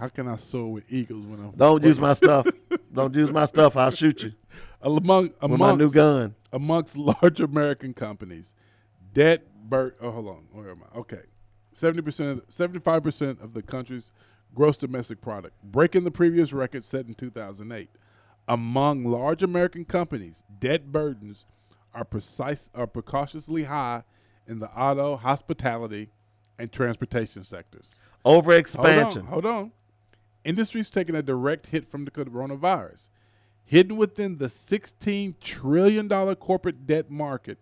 How can I soar with eagles when I'm.
Don't use my stuff. Don't use my stuff. I'll shoot you. [laughs]
Among,
With my new gun.
Amongst [laughs] large American companies, debt bur- Oh, hold on. Where am I? Okay. 70%, 75% of the country's gross domestic product, breaking the previous record set in 2008. Among large American companies, debt burdens are precise are precautiously high in the auto, hospitality, and transportation sectors.
Overexpansion.
Hold on. Hold on. Industries taking a direct hit from the coronavirus. Hidden within the $16 trillion corporate debt market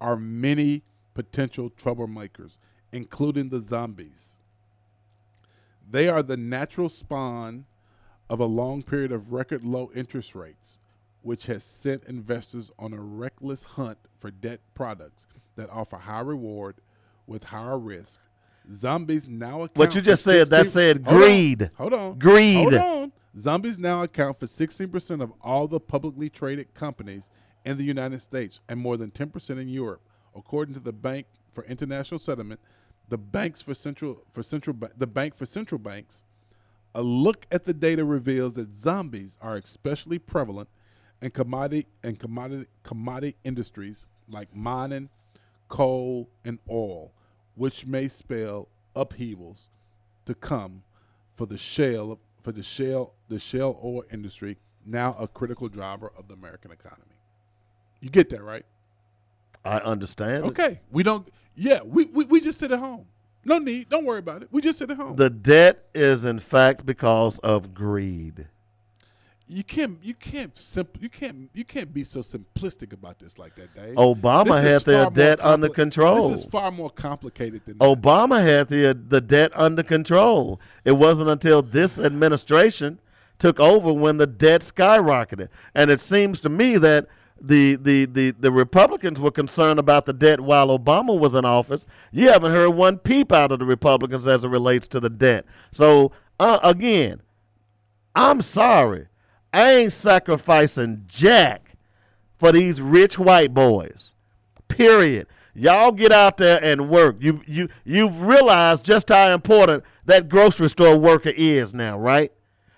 are many potential troublemakers, including the zombies. They are the natural spawn of a long period of record low interest rates, which has sent investors on a reckless hunt for debt products that offer high reward with higher risk. Zombies now account
What you just
for
said, that
16
said
Hold on.
greed.
Hold on.
Greed.
Hold on. Zombies now account for 16% of all the publicly traded companies in the United States and more than 10% in Europe, according to the Bank for International Settlement, the banks for central for central the Bank for Central Banks. A look at the data reveals that zombies are especially prevalent in commodity and commodity commodity industries like mining, coal, and oil, which may spell upheavals to come for the shale for the shale the shale oil industry, now a critical driver of the American economy. You get that, right?
I understand. it.
Okay. We don't yeah, we, we, we just sit at home. No need. Don't worry about it. We just sit at home.
The debt is in fact because of greed.
You can't you can't you can't you can't be so simplistic about this like that, Dave.
Obama had
more
debt under control.
This is far more complicated than that.
Obama had the the debt under control. It wasn't until this administration took over when the debt skyrocketed. And it seems to me that the, the, the, the Republicans were concerned about the debt while Obama was in office. You haven't heard one peep out of the Republicans as it relates to the debt. So uh, again, I'm sorry. I ain't sacrificing jack for these rich white boys. Period. Y'all get out there and work. You you you've realized just how important that grocery store worker is now, right?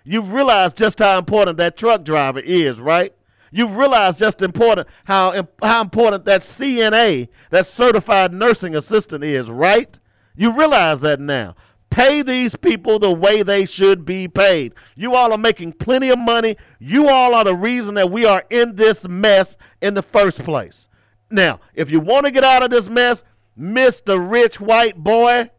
You've realized just how important that truck driver is, right? You've realized just important how how important that CNA, that certified nursing assistant is, right? You realize that now. Pay these people the way they should be paid. You all are making plenty of money. You all are the reason that we are in this mess in the first place. Now, if you want to get out of this mess, Mr. Rich White Boy,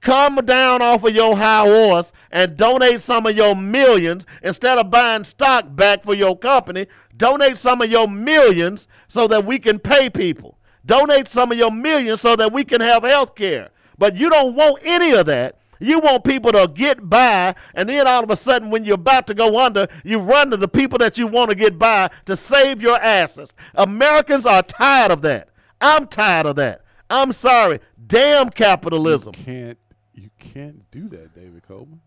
come down off of your high horse and donate some of your millions instead of buying stock back for your company. Donate some of your millions so that we can pay people. Donate some of your millions so that we can have health care. But you don't want any of that. You want people to get by, and then all of a sudden, when you're about to go under, you run to the people that you want to get by to save your asses. Americans are tired of that. I'm tired of that. I'm sorry. Damn capitalism.
You can't you can't do that, David Coleman.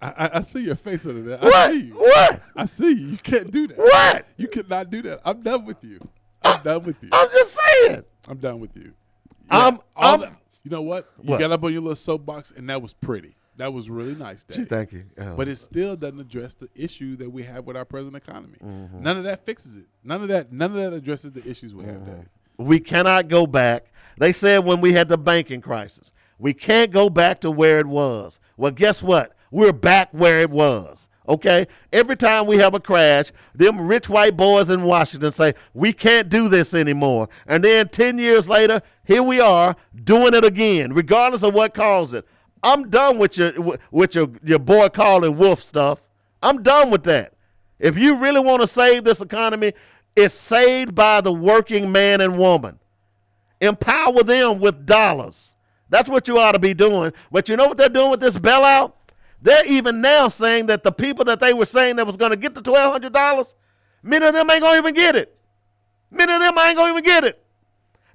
I, I, I see your face under that.
What?
I see you.
What?
I see you. You can't do that.
What?
You cannot do that. I'm done with you. I'm done with you.
I'm just saying.
I'm done with you.
I'm-
all
I'm-
that- you know what? You
What?
got up on your little soapbox, and that was pretty. That was really nice, Dave.
Gee, thank you. Oh.
But it still doesn't address the issue that we have with our present economy.
Mm-hmm.
None of that fixes it. None of that. None of that addresses the issues we
Mm-hmm.
have, Dave.
We cannot go back. They said when we had the banking crisis, we can't go back to where it was. Well, guess what? We're back where it was. Okay? Every time we have a crash, them rich white boys in Washington say, we can't do this anymore. And then 10 years later, here we are doing it again, regardless of what caused it. I'm done with your with your, your boy calling wolf stuff. I'm done with that. If you really want to save this economy, it's saved by the working man and woman. Empower them with dollars. That's what you ought to be doing. But you know what they're doing with this bailout? They're even now saying that the people that they were saying that was going to get the twelve hundred dollars, many of them ain't gonna even get it. Many of them ain't gonna even get it.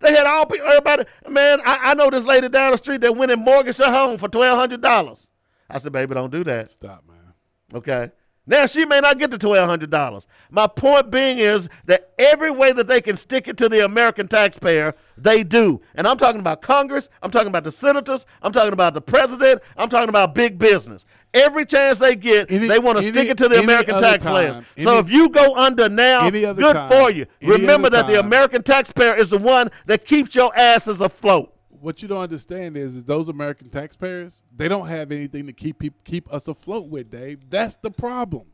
They had all people, everybody. Man, I, I know this lady down the street that went and mortgaged her home for twelve hundred dollars. I said, baby, don't do that.
Stop, man.
Okay. Now she may not get the twelve hundred dollars. My point being is that every way that they can stick it to the American taxpayer, they do. And I'm talking about Congress. I'm talking about the senators. I'm talking about the president. I'm talking about big business. Every chance they get,
Any-
they want to stick it to the American
other
taxpayer.
time,
so
any-
if you go under now, good
time,
for you. Remember that the. American taxpayer is the one that keeps your asses afloat.
What you don't understand is, is those American taxpayers, they don't have anything to keep keep us afloat with, Dave. That's the problem.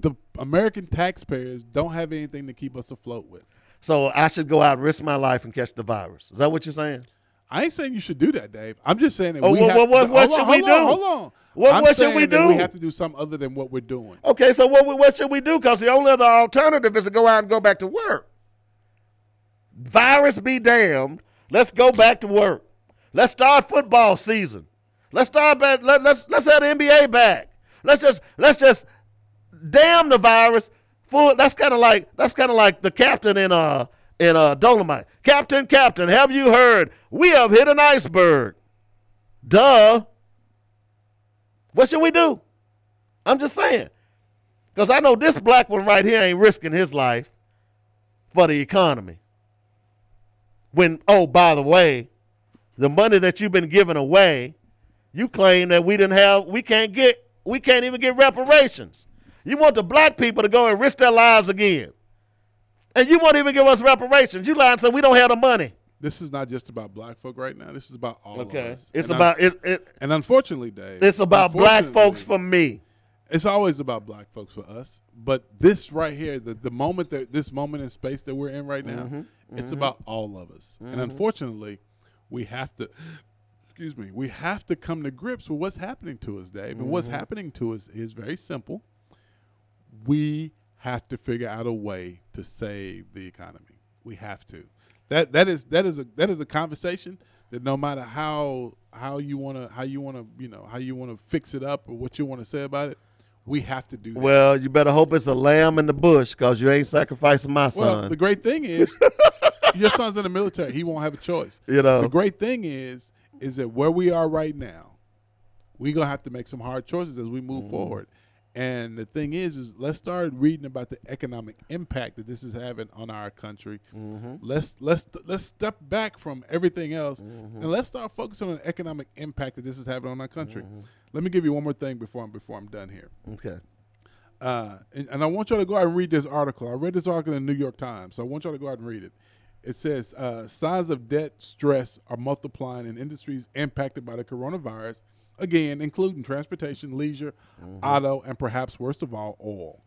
The American taxpayers don't have anything to keep us afloat with.
So I should go out and risk my life and catch the virus. Is that what you're saying?
I ain't saying you should do that, Dave. I'm just saying that
Oh,
we
what-
have
what- what- what should
on,
we
hold
do?
On, hold on.
What-
I'm
what should we
that We have to do something other than what we're doing.
Okay, so what what should we do? Because the only other alternative is to go out and go back to work. Virus be damned. Let's go back to work. Let's start football season. Let's start back. Let, let's let's have the NBA back. Let's just let's just damn the virus. Full. That's kind of like that's kind of like the captain in uh in uh Dolemite. Captain, captain, have you heard? We have hit an iceberg. Duh. What should we do? I'm just saying. Because I know this black one right here ain't risking his life for the economy. When, oh, by the way, the money that you've been giving away, you claim that we didn't have, we can't get, we can't even get reparations. You want the black people to go and risk their lives again. And you won't even give us reparations. You lying so we don't have the money.
This is not just about black folk right now. This is about all
Okay.
of us.
It's
And
about it, it
and unfortunately, Dave,
it's about black folks for me.
It's always about black folks for us. But this right here, the, the moment that this moment in space that we're in right now,
Mhm,
it's
mhm.
about all of us.
Mhm.
And unfortunately, we have to excuse me, we have to come to grips with what's happening to us, Dave. And what's
Mhm.
happening to us is very simple. We have to figure out a way to save the economy. We have to. That that is that is a that is a conversation that no matter how how you want to how you want to you know how you want to fix it up or what you want to say about it, we have to do that.
Well, you better hope it's a lamb in the bush because you ain't sacrificing my
Well,
son.
the great thing is, [laughs] your son's in the military. He won't have a choice.
You know.
the great thing is, is that where we are right now, we're gonna have to make some hard choices as we move
Mm-hmm.
forward. And the thing is, is let's start reading about the economic impact that this is having on our country.
Mm-hmm.
Let's let's let's step back from everything else
Mm-hmm.
and let's start focusing on the economic impact that this is having on our country.
Mm-hmm.
Let me give you one more thing before I'm before I'm done here.
Okay.
Uh, and, and I want y'all to go out and read this article. I read this article in the New York Times, so I want y'all to go out and read it. It says uh, signs of debt stress are multiplying in industries impacted by the coronavirus, again, including transportation, leisure, auto, and perhaps worst of all, oil.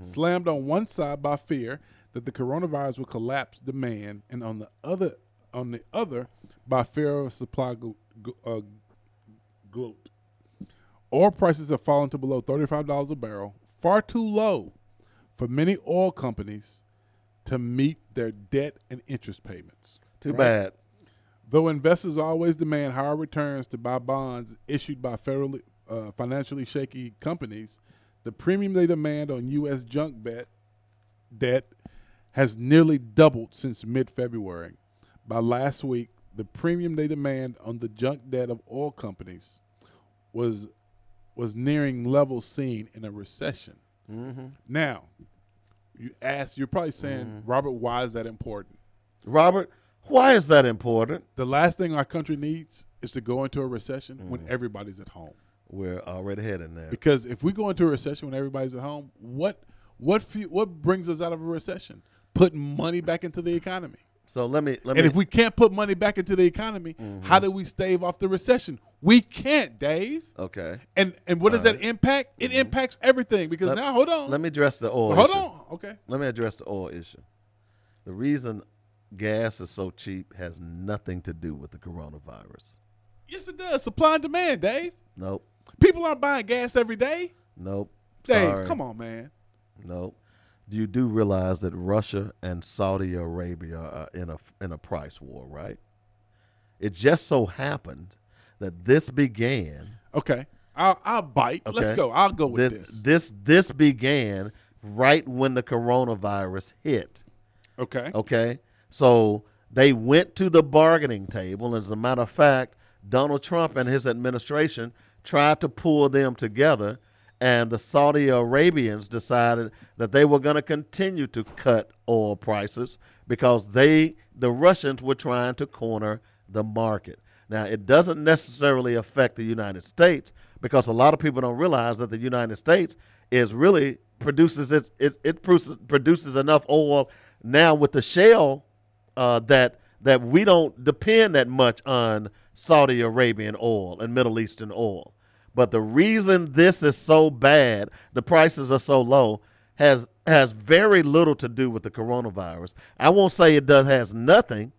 Slammed on one side by fear that the coronavirus will collapse demand, and on the other, on the other, by fear of supply gl- gl- uh, gloat. Oil prices have fallen to below $35 a barrel, far too low for many oil companies to meet their debt and interest payments.
Too bad.
Though investors always demand higher returns to buy bonds issued by federally, uh, financially shaky companies, the premium they demand on U.S. junk bet, debt has nearly doubled since mid February. By last week, the premium they demand on the junk debt of oil companies was was nearing levels seen in a recession.
Mhm.
Now, you ask, you're probably saying, Robert, why is that important?
Robert, why is that important?
The last thing our country needs is to go into a recession when mm-hmm. everybody's at home.
We're already heading there.
Because if we go into a recession when everybody's at home, what what fe- what brings us out of a recession? Putting money back into the economy.
So let me let me.
and if we can't put money back into the economy, mm-hmm. how do we stave off the recession? We can't, Dave.
Okay.
And and what does
All
that impact? It mm-hmm. impacts everything because
Let-
now hold on.
Let me address the oil.
Hold
issue.
on. Okay.
Let me address the oil issue. The reason gas is so cheap has nothing to do with the coronavirus.
Yes, it does. Supply and demand, Dave.
Nope.
People aren't buying gas every day.
Nope.
Dave,
Sorry.
come on, man.
Nope. You do realize that Russia and Saudi Arabia are in a in a price war, right? It just so happened that this began.
Okay. I'll, I'll bite. Let's go. I'll go with this.
This this began right when the coronavirus hit.
Okay.
Okay. So they went to the bargaining table. As a matter of fact, Donald Trump and his administration tried to pull them together, and the Saudi Arabians decided that they were going to continue to cut oil prices because they, the Russians, were trying to corner the market. Now, it doesn't necessarily affect the United States because a lot of people don't realize that the United States is really produces its, it, it produces, enough oil now with the shale uh, that that we don't depend that much on Saudi Arabian oil and Middle Eastern oil. But the reason this is so bad, the prices are so low, has has very little to do with the coronavirus. I won't say it does has nothing,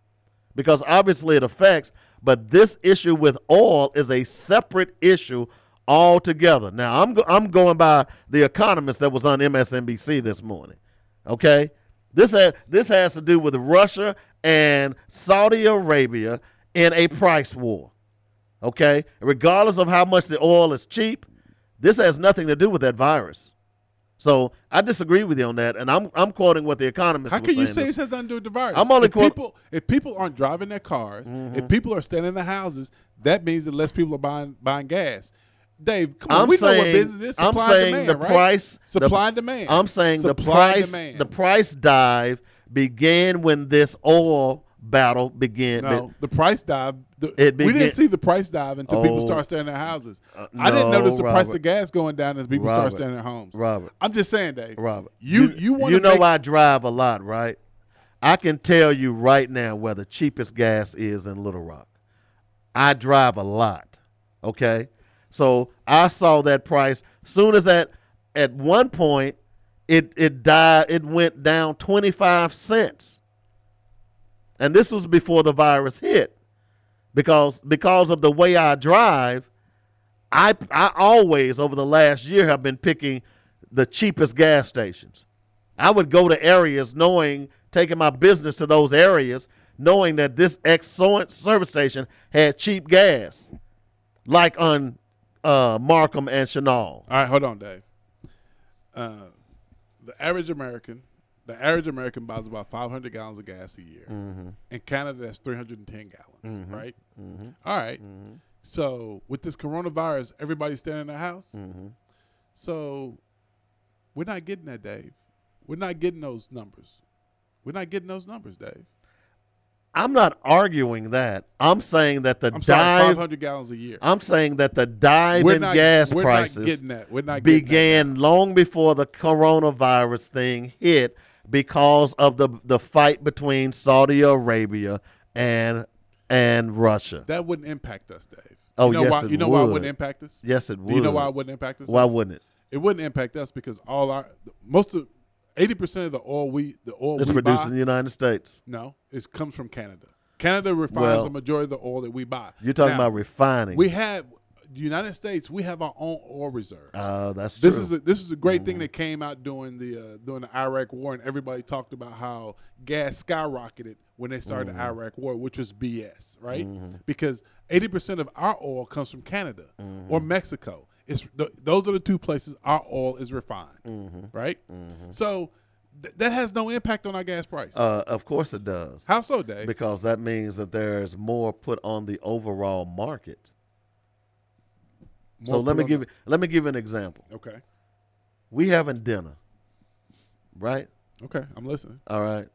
because obviously it affects. But this issue with oil is a separate issue altogether. Now I'm go- I'm going by the Economist that was on MSNBC this morning. Okay, this ha- this has to do with Russia and Saudi Arabia in a price war. Okay, regardless of how much the oil is cheap, this has nothing to do with that virus. So I disagree with you on that, and I'm I'm quoting what the Economist.
How can you say
this-
has nothing to do with the virus?
I'm only
if
quote- Mm-hmm.
people if people aren't driving their cars, if people are staying in the houses, that means that less people are buying buying gas. Dave, come on,
I'm
we
saying,
know what business is. Supply
I'm saying
and demand,
the
right?
price,
supply
the-
and demand.
I'm saying
supply
the price, the price dive began when this oil battle began.
no, the price dive. The,
It
we didn't see the price dive until people
Oh.
start staying in their houses.
Uh,
I didn't notice the price of gas going down as people
Robert.
start staying in their homes.
Robert,
I'm just saying, Dave.
Robert,
you you want
you know
make,
I drive a lot, right? I can tell you right now where the cheapest gas is in Little Rock. I drive a lot. Okay, so I saw that price soon as that. At one point, it it died. It went down twenty five cents, and this was before the virus hit. because because of the way I drive, I I always over the last year have been picking the cheapest gas stations. I would go to areas knowing taking my business to those areas knowing that this excellent service station had cheap gas, like on uh, Markham and Chenal.
All right, hold on, Dave. Uh, the average American, the average American buys about 500 gallons of gas a year.
Mhm.
In Canada, that's 310 gallons,
Mhm.
right?
Mhm.
All right. So with this coronavirus, everybody's staying in their house.
Mhm.
So we're not getting that, Dave. We're not getting those numbers. We're not getting those numbers, Dave.
I'm not arguing that. I'm saying that the
I'm
dive
500 gallons a year.
I'm saying that the dive
We're
in
not-
gas
we're not
prices
getting that. We're not getting that
began long before the coronavirus thing hit because of the the fight between Saudi Arabia and and Russia.
That wouldn't impact us, Dave.
Oh,
you know
yes,
why?
it
You know why it
would.
wouldn't impact us?
Yes, it
Do you know why it wouldn't impact us?
Why wouldn't it?
It wouldn't impact us because all our most of eighty percent of the oil we the oil
It's
we
produced
buy,
in the United States.
No, it comes from Canada. Canada refines
Well,
the majority of the oil that we buy.
You're talking
Now,
about refining.
We have the United States. We have our own oil reserves.
Uh, that's
this
true.
is a, this is a great thing that came out during the uh, during the Iraq War, and everybody talked about how gas skyrocketed when they started
Mm-hmm.
the Iraq War, which was BS, right?
Mhm.
Because eighty percent of our oil comes from Canada
Mm-hmm.
or Mexico. It's th- those are the two places our oil is refined,
Mm-hmm.
right? So th- that has no impact on our gas price.
Uh, of course it does.
How so, Dave?
Because that means that there's more put on the overall market. so let me give
the-
you, let me give you an example.
Okay.
We having dinner, right?
Okay, I'm listening.
All right.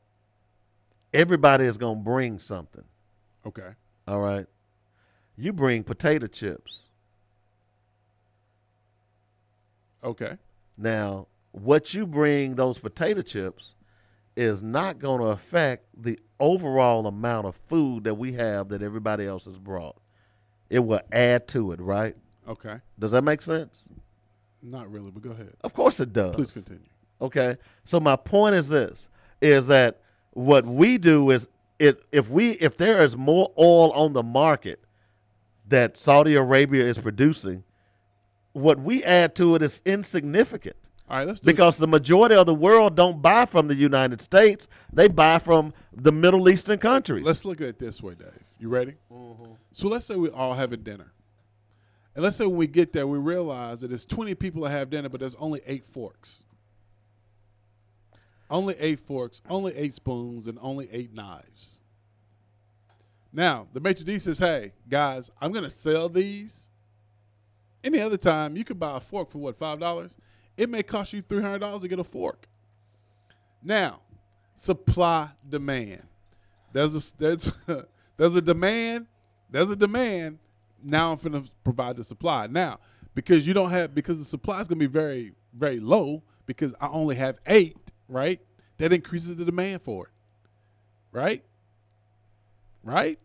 Everybody is gonna bring something.
Okay.
All right. You bring potato chips.
Okay.
Now, what you bring those potato chips is not going to affect the overall amount of food that we have that everybody else has brought. It will add to it, right?
Okay.
Does that make sense?
Not really, but go ahead.
Of course it does.
Please continue.
Okay. So my point is this is that what we do is it if we if there is more oil on the market that Saudi Arabia is producing, what we add to it is insignificant.
All right, let's do
because the majority of the world don't buy from the United States; they buy from the Middle Eastern countries.
Let's look at it this way, Dave. You ready? Mm-hmm. So let's say we're all having dinner. And let's say when we get there, we realize that there's 20 people that have dinner, but there's only eight forks. Only eight forks, only eight spoons, and only eight knives. Now, the maitre d' says, hey, guys, I'm going to sell these. Any other time, you could buy a fork for what, $5? It may cost you $300 to get a fork. Now, supply demand. There's a there's [laughs] there's a demand. There's a demand. Now I'm going to provide the supply. Now, because you don't have because the supply is going to be very very low because I only have eight. Right. That increases the demand for it. Right. Right.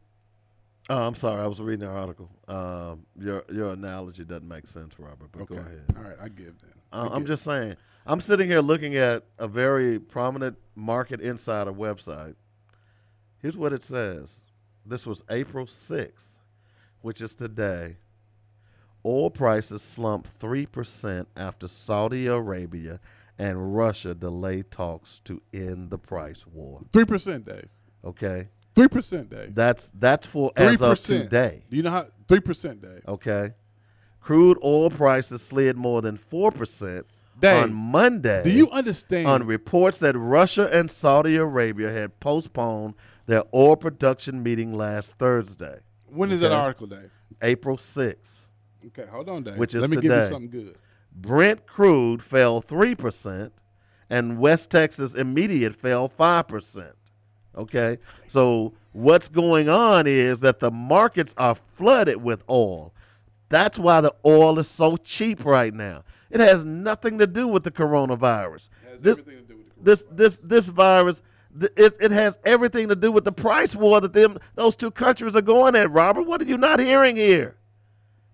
Oh, I'm sorry, I was reading an article. Um, your your analogy doesn't make sense, Robert. But go ahead.
All right, I give then. I
Uh, I'm
give.
just saying. I'm sitting here looking at a very prominent Market Insider website. Here's what it says. This was April 6th, which is today. Oil prices slumped 3% after Saudi Arabia and Russia delay talks to end the price war.
Three percent, Dave.
Okay?
Three percent, day.
That's that's for as of
3%.
today.
Do you know how? Three percent, day?
Okay. Crude oil prices slid more than 4%
Dave,
on Monday.
do you understand-
On reports that Russia and Saudi Arabia had postponed their oil production meeting last Thursday.
When is that article, Dave?
April 6th.
Okay, hold on, Dave.
Which is
Let me
today.
give you something good.
Brent crude fell 3%, and West Texas Immediate fell 5%. Okay? So what's going on is that the markets are flooded with oil. That's why the oil is so cheap right now. It has nothing to do with the coronavirus. this, this this this virus th- it, it has everything to do with the price war that them those two countries are going at, Robert. What are you not hearing here?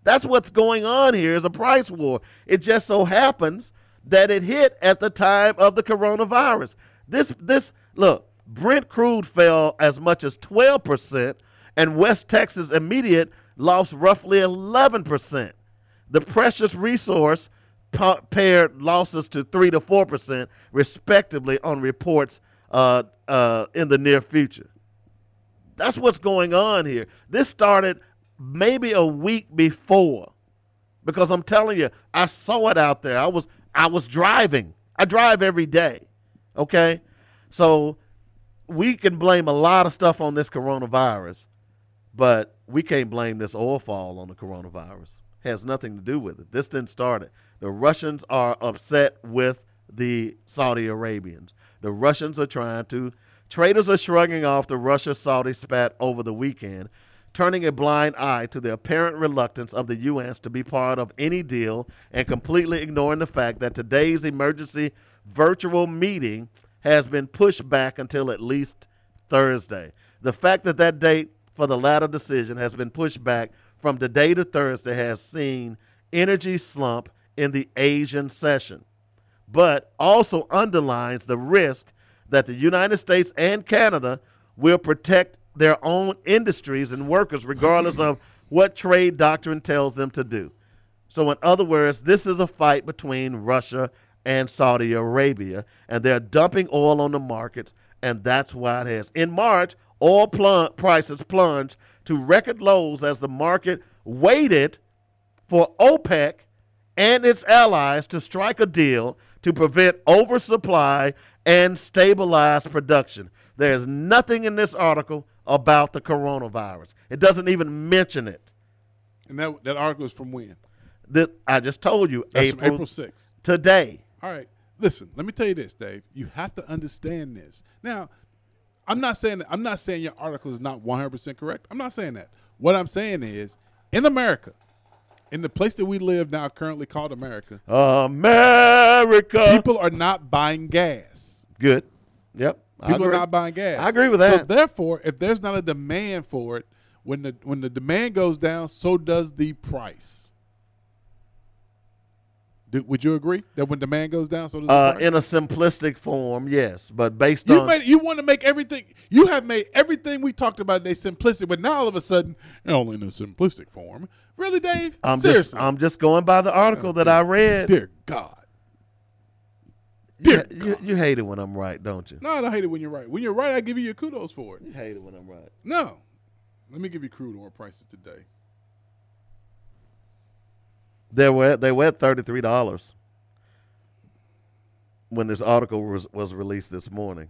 That's what's going on here is a price war. It just so happens that it hit at the time of the coronavirus. This this look, Brent crude fell as much as 12% and West Texas Immediate lost roughly 11%. The precious resource pa- paired losses to 3 to 4%, respectively, on reports uh, uh, in the near future. That's what's going on here. This started maybe a week before because I'm telling you, I saw it out there. I was I was driving. I drive every day. Okay? So we can blame a lot of stuff on this coronavirus, but we can't blame this oil fall on the coronavirus. It has nothing to do with it. This didn't start it. The Russians are upset with the Saudi Arabians. The Russians are trying to traders are shrugging off the Russia Saudi spat over the weekend, turning a blind eye to the apparent reluctance of the U.S. to be part of any deal and completely ignoring the fact that today's emergency virtual meeting has been pushed back until at least Thursday. The fact that that date for the latter decision has been pushed back from today to Thursday has seen energy slump in the Asian session, but also underlines the risk that the United States and Canada will protect their own industries and workers regardless of [laughs] what trade doctrine tells them to do. So, in other words, this is a fight between Russia and Saudi Arabia, and they're dumping oil on the markets, and that's why it has. In March, oil plung- prices plunged to record lows as the market waited for OPEC and its allies to strike a deal to prevent oversupply and stabilize production. There's nothing in this article about the coronavirus. It doesn't even mention it.
And that that article is from when?
That I just told you,
That's
April,
April 6th.
Today.
All right. Listen, let me tell you this, Dave. You have to understand this. Now, I'm not saying that, I'm not saying your article is not 100% correct. I'm not saying that. What I'm saying is, in America, in the place that we live now, currently called America,
America.
people are not buying gas.
Good. Yep.
People are not buying gas.
I agree with that.
So therefore, if there's not a demand for it, when the when the demand goes down, so does the price. Do, would you agree that when demand goes down, so does
Uh, in a simplistic form, yes, but based
You
on
made you want to make everything you have made everything we talked about today simplistic, but now all of a sudden only in a simplistic form. Really, Dave?
I'm
Seriously,
just I'm just going by the article that I read.
dear God.
you, you, you hate it when I'm right, don't you?
No, I don't hate it when you're right. When you're right, I give you your kudos for it.
You hate it when I'm right.
No, let me give you crude oil prices today.
They were they were at thirty three dollars when this article was was released this morning.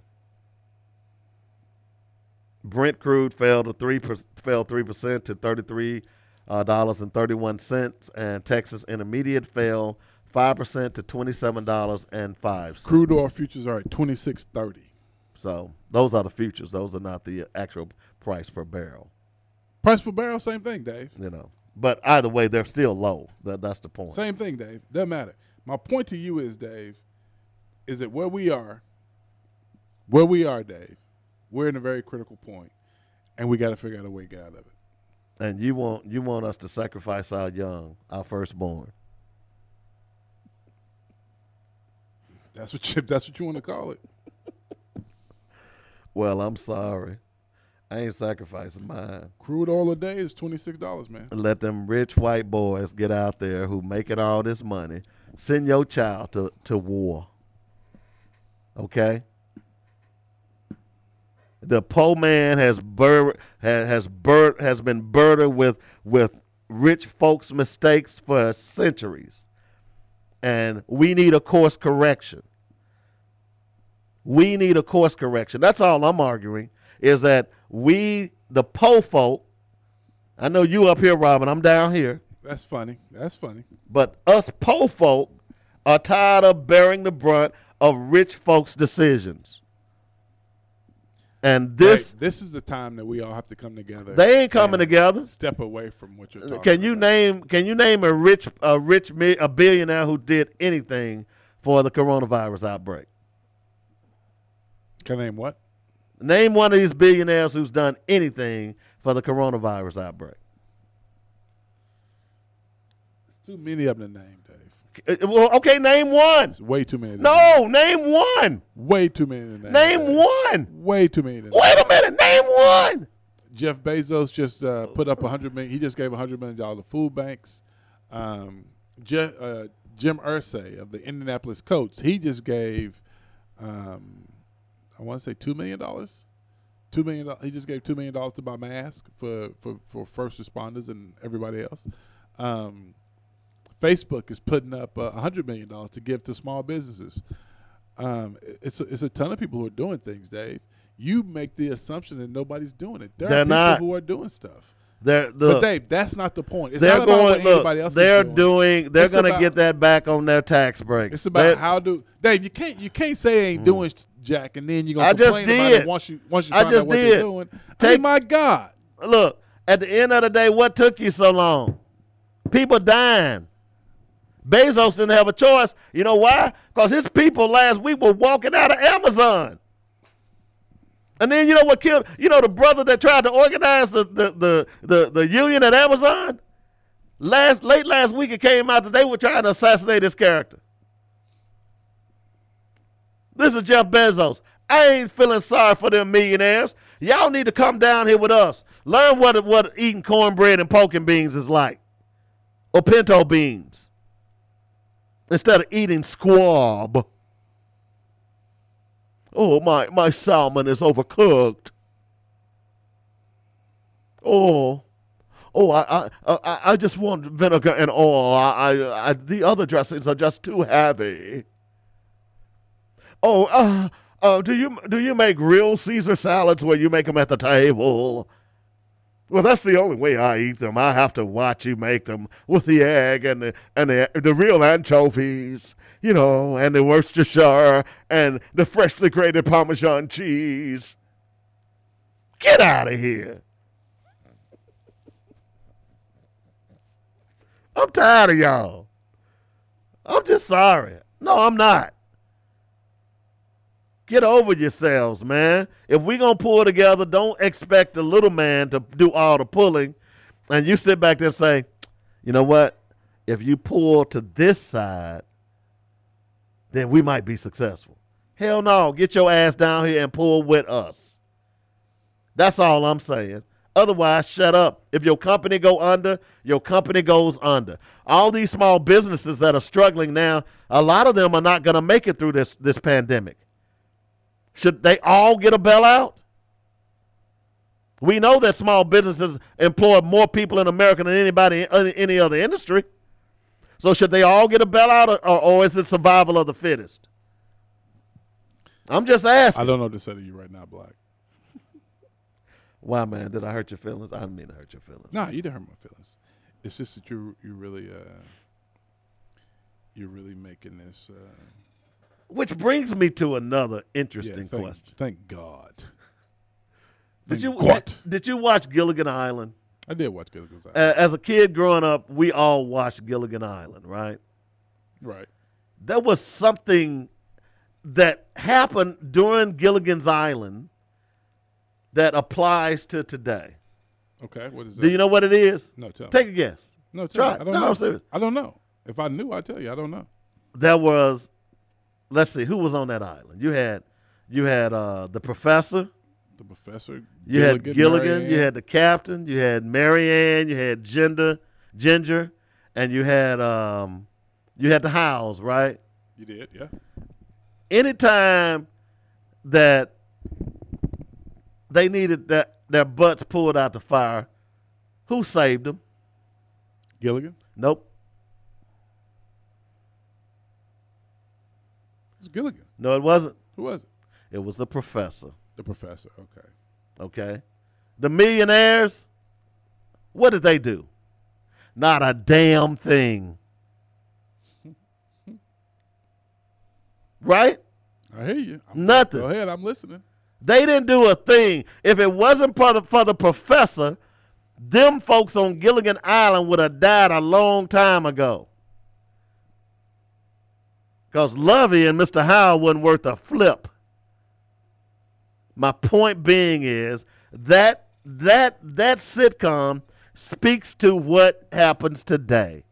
Brent crude fell to three per, fell three percent to thirty three uh, dollars and thirty one cents, and Texas Intermediate fell five percent to twenty seven dollars and five.
Crude oil futures are at twenty six thirty.
So those are the futures; those are not the actual price per barrel.
Price per barrel, same thing, Dave.
You know, but either way, they're still low. That, that's the point.
Same thing, Dave. Doesn't matter. My point to you is, Dave, is that where we are, where we are, Dave, we're in a very critical point, and we got to figure out a way to get out of it.
And you want you want us to sacrifice our young, our firstborn.
That's what you, [laughs] that's what you want to call it.
Well, I'm sorry. I ain't sacrificing mine.
Crude oil a day is twenty six dollars, man.
Let them rich white boys get out there who making all this money. Send your child to, to war. Okay? The poor man has bur- has has, bur- has been burdened with with rich folks' mistakes for centuries. And we need a course correction. We need a course correction. That's all I'm arguing is that we, the po folk, I know you up here, Robin, I'm down here,
That's funny. That's funny.
but us po folk are tired of bearing the brunt of rich folks' decisions. And this,
Hey, this is the time that we all have to come together.
they ain't coming together.
Step away from what you're talking.
Can you
about.
name? Can you name a rich, a rich, a billionaire who did anything for the coronavirus outbreak?
Can I name what?
Name one of these billionaires who's done anything for the coronavirus outbreak.
It's too many of them to name, Dave.
Uh, Well, okay, name one.
It's way too many.
No, name one.
way too many to name.
Name
Dave.
one.
Way too many. To name.
Wait a minute. Name one.
Jeff Bezos just uh, put up a hundred million. He just gave a hundred million dollars to food banks. Um, Je- uh, Jim Irsay of the Indianapolis Colts, he just gave, um, I want to say two million dollars. Two million. He just gave two million dollars to buy masks for, for, for first responders and everybody else. Um, Facebook is putting up a hundred million dollars to give to small businesses. Um, it's a, it's a ton of people who are doing things, Dave. You make the assumption that nobody's doing it. There
They're
are people
not.
who are doing stuff.
They're
but Dave, that's not the point. It's
they're
not about
going.
what anybody
Look,
else
they're
is doing.
doing. They're going to get that back on their tax break.
It's about
They're-
how do Dave. You can't you can't say they ain't doing Jack, and then you're gonna.
I just
complain about it
did.
once you once you
I
find
just
out what
did.
they're doing. I
Take-
mean, my God,
Look, at the end of the day, what took you so long? People dying. Bezos didn't have a choice. You know why? Because his people last week were walking out of Amazon. And then you know what killed? You know the brother that tried to organize the the the, the, the union at Amazon. Last late last week, it came out that they were trying to assassinate his character. This is Jeff Bezos. I ain't feeling sorry for them millionaires. Y'all need to come down here with us. Learn what what eating cornbread and poking beans is like, or pinto beans, instead of eating squab. Oh my my salmon is overcooked. Oh, oh I I I, I just want vinegar and oil. I, I, I the other dressings are just too heavy. Oh, uh, uh, do you do you make real Caesar salads where you make them at the table? Well, that's the only way I eat them. I have to watch you make them with the egg and the and the the real anchovies, you know, and the Worcestershire and the freshly grated Parmesan cheese. Get out of here! I'm tired of y'all. I'm just sorry. No, I'm not. Get over yourselves, man. If we gonna pull together, don't expect the little man to do all the pulling, and you sit back there and say, you know what? If you pull to this side, then we might be successful. Hell no, get your ass down here and pull with us. That's all I'm saying. Otherwise, shut up. If your company go under, your company goes under. All these small businesses that are struggling now, a lot of them are not going to make it through this this pandemic. Should they all get a bailout? We know that small businesses employ more people in America than anybody in any other industry. So should they all get a bailout, or, or, or is it survival of the fittest? I'm just asking.
I don't know what to say to you right now, Black. [laughs]
Why, man? Did I hurt your feelings? I didn't mean to hurt your feelings.
No, you didn't hurt my feelings. It's just that you you really uh you're really making this. Uh,
Which brings me to another interesting
yeah, thank,
question.
Thank God.
Did
Thank
you
God.
did, did you watch Gilligan Island?
I did watch Gilligan's Island.
Uh, as a kid growing up, we all watched Gilligan Island, right?
right.
There was something that happened during Gilligan's Island that applies to today.
Okay. What is that?
Do you know what it is?
No, tell me.
Take a guess.
No, tell
Try
me. I don't
No,
know.
I'm serious.
I don't know. If I knew, I'd tell you. I don't know.
There was, let's see, who was on that island? You had, you had uh, the professor.
The professor.
You had Gilligan. You had the captain. You had Mary Ann. You had Ginger, Ginger, and you had um, you had the Howells, right?
You did, yeah.
Anytime that they needed that their butts pulled out the fire, who saved them?
Gilligan.
Nope.
It's Gilligan.
No, it wasn't.
Who was it?
It was the professor.
The professor. Okay.
Okay. The millionaires, what did they do? Not a damn thing. Right?
I hear you. I'm-
Nothing.
Go ahead. I'm listening.
They didn't do a thing. If it wasn't for the, for the professor, them folks on Gilligan Island would have died a long time ago. Because Lovey and Mr. Howell wasn't worth a flip. My point being is that that that sitcom speaks to what happens today.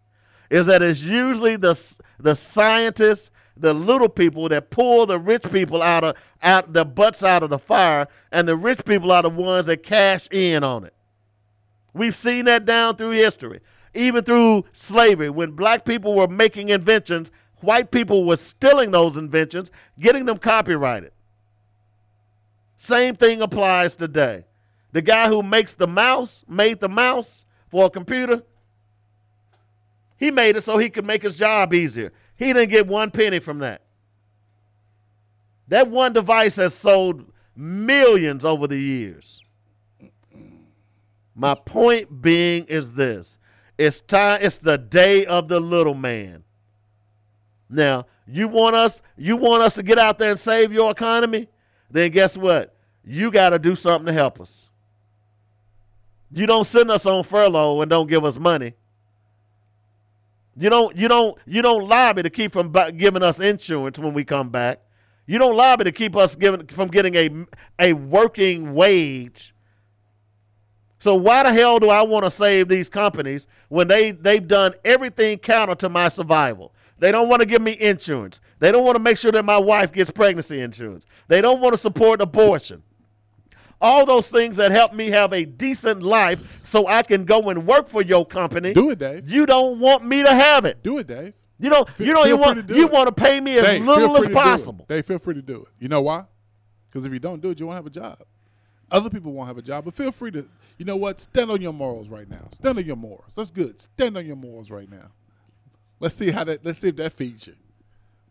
Is that it's usually the the scientists the little people that pull the rich people out of out the butts out of the fire, and the rich people are the ones that cash in on it. We've seen that down through history, even through slavery. When black people were making inventions, white people were stealing those inventions, getting them copyrighted. Same thing applies today. The guy who makes the mouse, made the mouse for a computer, he made it so he could make his job easier. He didn't get one penny from that. That one device has sold millions over the years. My point being is this. It's time it's the day of the little man. Now, you want us you want us to get out there and save your economy? Then guess what? You got to do something to help us. You don't send us on furlough and don't give us money. You don't you don't you don't lobby to keep from giving us insurance when we come back. You don't lobby to keep us giving from getting a a working wage. So why the hell do I want to save these companies when they they've done everything counter to my survival? They don't want to give me insurance. They don't want to make sure that my wife gets pregnancy insurance. They don't want to support abortion. All those things that help me have a decent life so I can go and work for your company.
Do it, Dave.
You don't want me to have it.
Do it, Dave.
You don't you don't even want
do
you
it.
want to pay me as
Dave,
little as
to do it.
possible.
They feel free to do it. You know why? Because if you don't do it, you won't have a job. Other people won't have a job, but feel free to. You know what? Stand on your morals right now. Stand on your morals. That's good. Stand on your morals right now. Let's see how that. Let's see if that feeds you.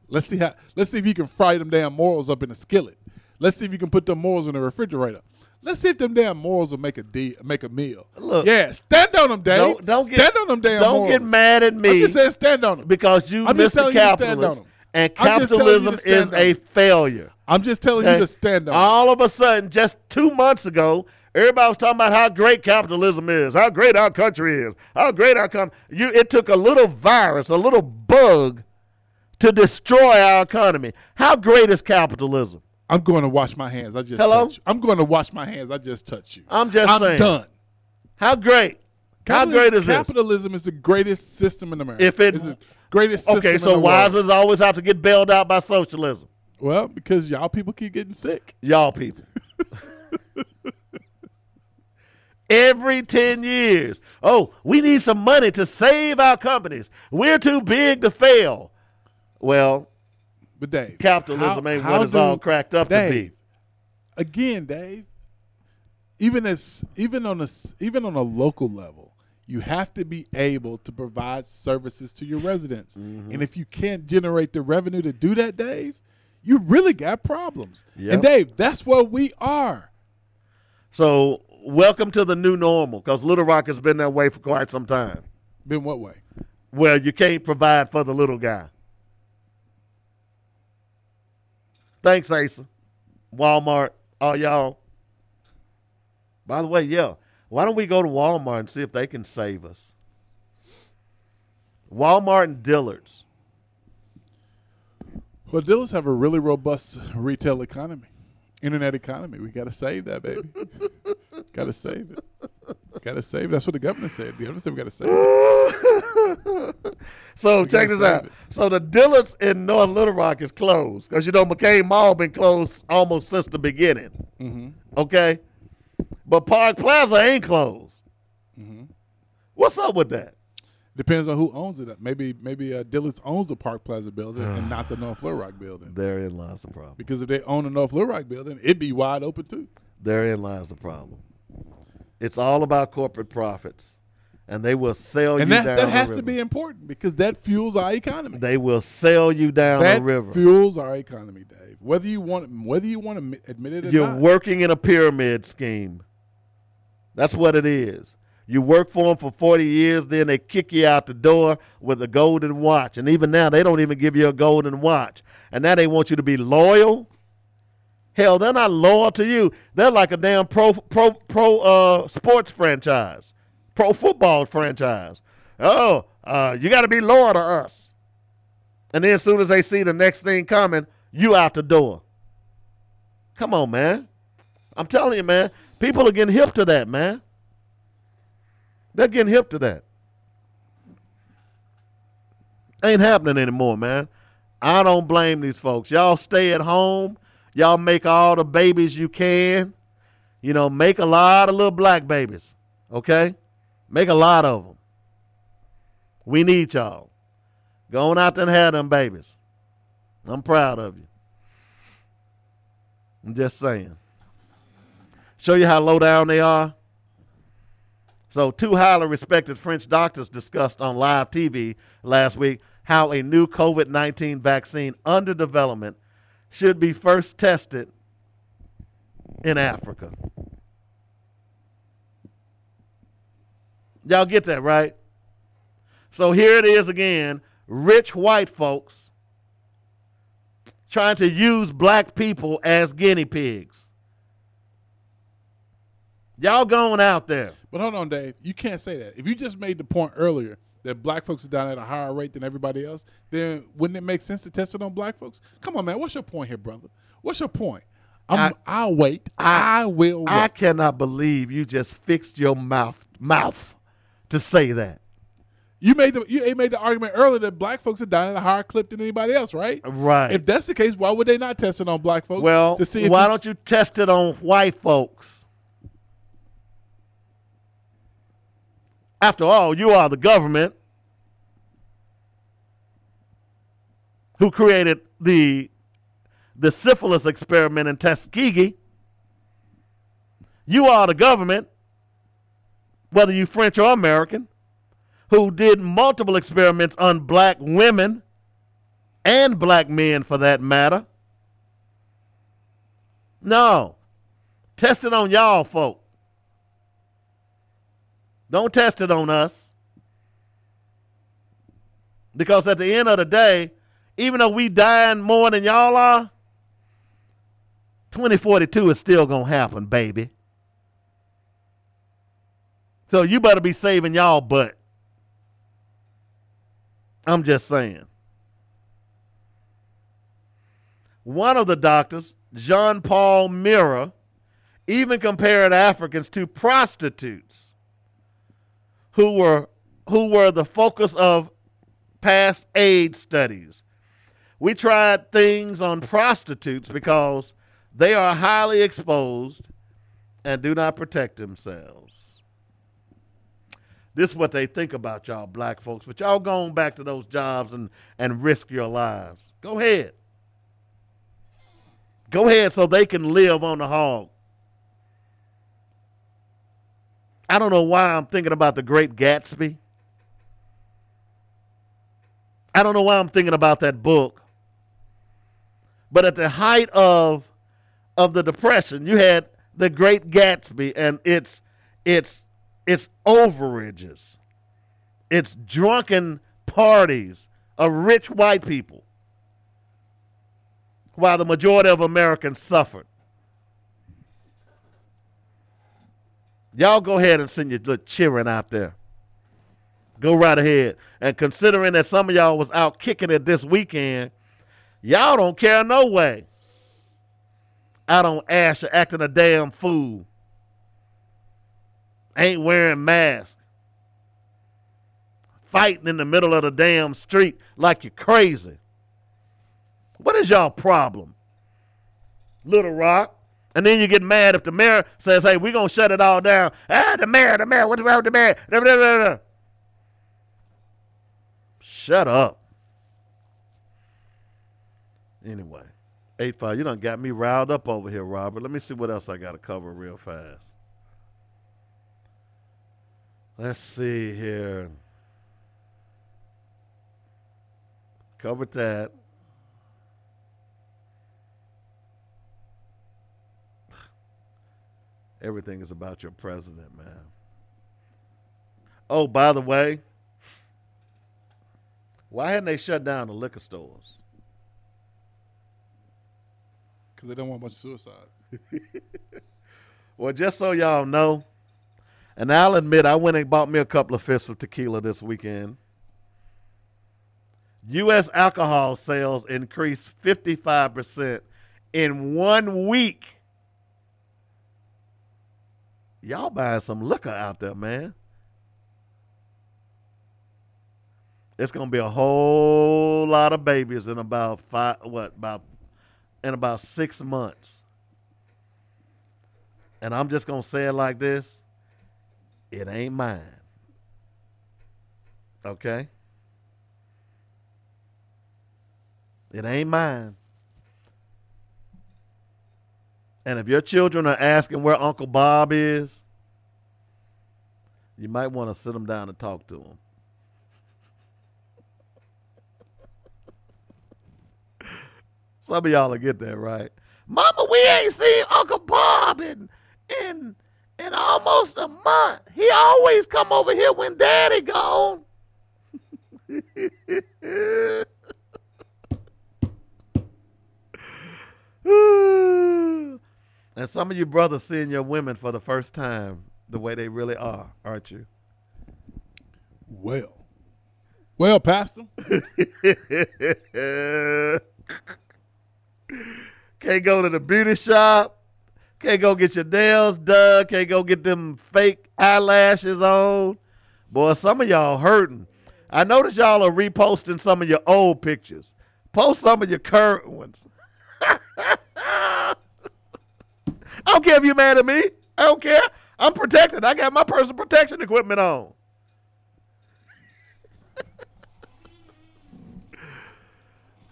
Let's see how. Let's see if you can fry them damn morals up in a skillet. Let's see if you can put them morals in the refrigerator. Let's see if them damn morals will make a de- make a meal.
Look,
yeah, stand on them, Dave.
Don't, don't get
stand on them damn
Don't
morals.
get mad at me.
I'm just saying, stand on them
because you
I'm just telling you to stand
capitalist,
on 'em.
and
I'm just telling you to
capitalism is a failure.
I'm just telling you to stand on.
All of a sudden, just two months ago, everybody was talking about how great capitalism is, how great our country is, how great our country. You, it took a little virus, a little bug, to destroy our economy. How great is capitalism?
I'm going to wash my hands. I just
Hello?
I'm going to wash my hands. I just touched you.
I'm just
I'm
saying.
done.
How great? How great is this?
capitalism is the greatest system in America.
If it-
It's the greatest system
Okay,
in
so why does it always have to get bailed out by socialism?
Well, because y'all people keep getting sick.
Y'all people. [laughs] Every 10 years. Oh, we need some money to save our companies. We're too big to fail. Well,
But Dave,
capitalism
how-
ain't
how
what it's all cracked up to be.
Again, Dave. Even as even on a even on a local level, you have to be able to provide services to your residents.
Mm-hmm.
And if you can't generate the revenue to do that, Dave, you really got problems.
Yep.
And Dave, that's where we are.
So, welcome to the new normal because Little Rock has been that way for quite some time.
Been what way?
Well, you can't provide for the little guy. Thanks, Asa. Walmart, all y'all. By the way, yeah, why don't we go to Walmart and see if they can save us? Walmart and Dillard's.
Well, Dillard's have a really robust retail economy, internet economy. We got to save that, baby. [laughs] got to save it. Got to save. it. That's what the governor said. The governor said we got to save it. [laughs]
So
We
check this out.
it.
So the Dillard's in North Little Rock is closed because you know McCain Mall been closed almost since the beginning.
Mm-hmm.
Okay, but Park Plaza ain't closed.
Mm-hmm.
What's up with that?
Depends on who owns it. Maybe maybe uh, Dillard's owns the Park Plaza building and [sighs] not the North Little Rock building.
Therein lies the problem.
Because if they own the North Little Rock building, it'd be wide open too.
Therein lies the problem. It's all about corporate profits, and they will sell
And
you
that,
down
that has to be important because that fuels our economy.
They will sell you down
that
the river.
fuels our economy, Dave. Whether you want whether you want to admit it or
You're
not.
working in a pyramid scheme. That's what it is. You work for them for 40 years, then they kick you out the door with a golden watch. And even now, they don't even give you a golden watch. And now they want you to be loyal. Hell, they're not loyal to you. They're like a damn pro pro pro uh, sports franchise, pro football franchise. Oh, uh, you got to be loyal to us. And then as soon as they see the next thing coming, you out the door. Come on, man. I'm telling you, man. People are getting hip to that, man. They're getting hip to that. Ain't happening anymore, man. I don't blame these folks. Y'all stay at home. Y'all make all the babies you can. You know, make a lot of little black babies. Okay? Make a lot of them. We need y'all. Going out there and have them babies. I'm proud of you. I'm just saying. Show you how low down they are. So, two highly respected French doctors discussed on live TV last week how a new COVID 19 vaccine under development should be first tested in Africa. Y'all get that, right? So here it is again rich white folks trying to use black people as guinea pigs. Y'all going out there.
But hold on, Dave. You can't say that. If you just made the point earlier that black folks are down at a higher rate than everybody else, then wouldn't it make sense to test it on black folks? Come on, man. What's your point here, brother? What's your point? I'm, I, will wait. I, I will. Wait.
I cannot believe you just fixed your mouth mouth to say that.
You made the you made the argument earlier that black folks are dying at a higher clip than anybody else, right?
Right.
If that's the case, why would they not test it on black folks?
Well, to see why don't you test it on white folks? After all, you are the government who created the the syphilis experiment in Tuskegee. You are the government, whether you French or American, who did multiple experiments on black women and black men for that matter. No. Test it on y'all folk. Don't test it on us. Because at the end of the day, even though we dying more than y'all are, 2042 is still going to happen, baby. So you better be saving y'all butt. I'm just saying. One of the doctors, Jean Paul Mira, even compared Africans to prostitutes who were who were the focus of past AIDS studies. We tried things on prostitutes because they are highly exposed and do not protect themselves. This is what they think about y'all black folks, but y'all going back to those jobs and, and risk your lives. Go ahead. Go ahead so they can live on the hog. I don't know why I'm thinking about the great Gatsby. I don't know why I'm thinking about that book. But at the height of of the depression, you had the great Gatsby and its its its overages. It's drunken parties of rich white people while the majority of Americans suffered. Y'all go ahead and send your little cheering out there. Go right ahead. And considering that some of y'all was out kicking it this weekend, y'all don't care no way. Out on Ash acting a damn fool. Ain't wearing masks. Fighting in the middle of the damn street like you're crazy. What is y'all problem? Little Rock. And then you get mad if the mayor says, hey, we're going to shut it all down. Ah, the mayor, the mayor, what's wrong with the mayor? Shut up. Anyway, 8 5, you done got me riled up over here, Robert. Let me see what else I got to cover real fast. Let's see here. Covered that. Everything is about your president, man. Oh, by the way, why hadn't they shut down the liquor stores?
Because they don't want a bunch of suicides. [laughs]
well, just so y'all know, and I'll admit I went and bought me a couple of fifths of tequila this weekend. U.S. alcohol sales increased 55% in one week y'all buying some liquor out there, man. It's gonna be a whole lot of babies in about five what about in about six months. And I'm just gonna say it like this. It ain't mine. Okay? It ain't mine. And if your children are asking where Uncle Bob is, you might want to sit them down and talk to them. [laughs] Some of y'all will get that right. Mama, we ain't seen Uncle Bob in in in almost a month. He always come over here when Daddy gone. [laughs] [laughs] and some of you brothers seeing your women for the first time the way they really are, aren't you?
Well, well, Pastor. [laughs]
Can't go to the beauty shop. Can't go get your nails done. Can't go get them fake eyelashes on. Boy, some of y'all hurting. I notice y'all are reposting some of your old pictures. Post some of your current ones. [laughs] I don't care if you're mad at me. I don't care. I'm protected. I got my personal protection equipment on.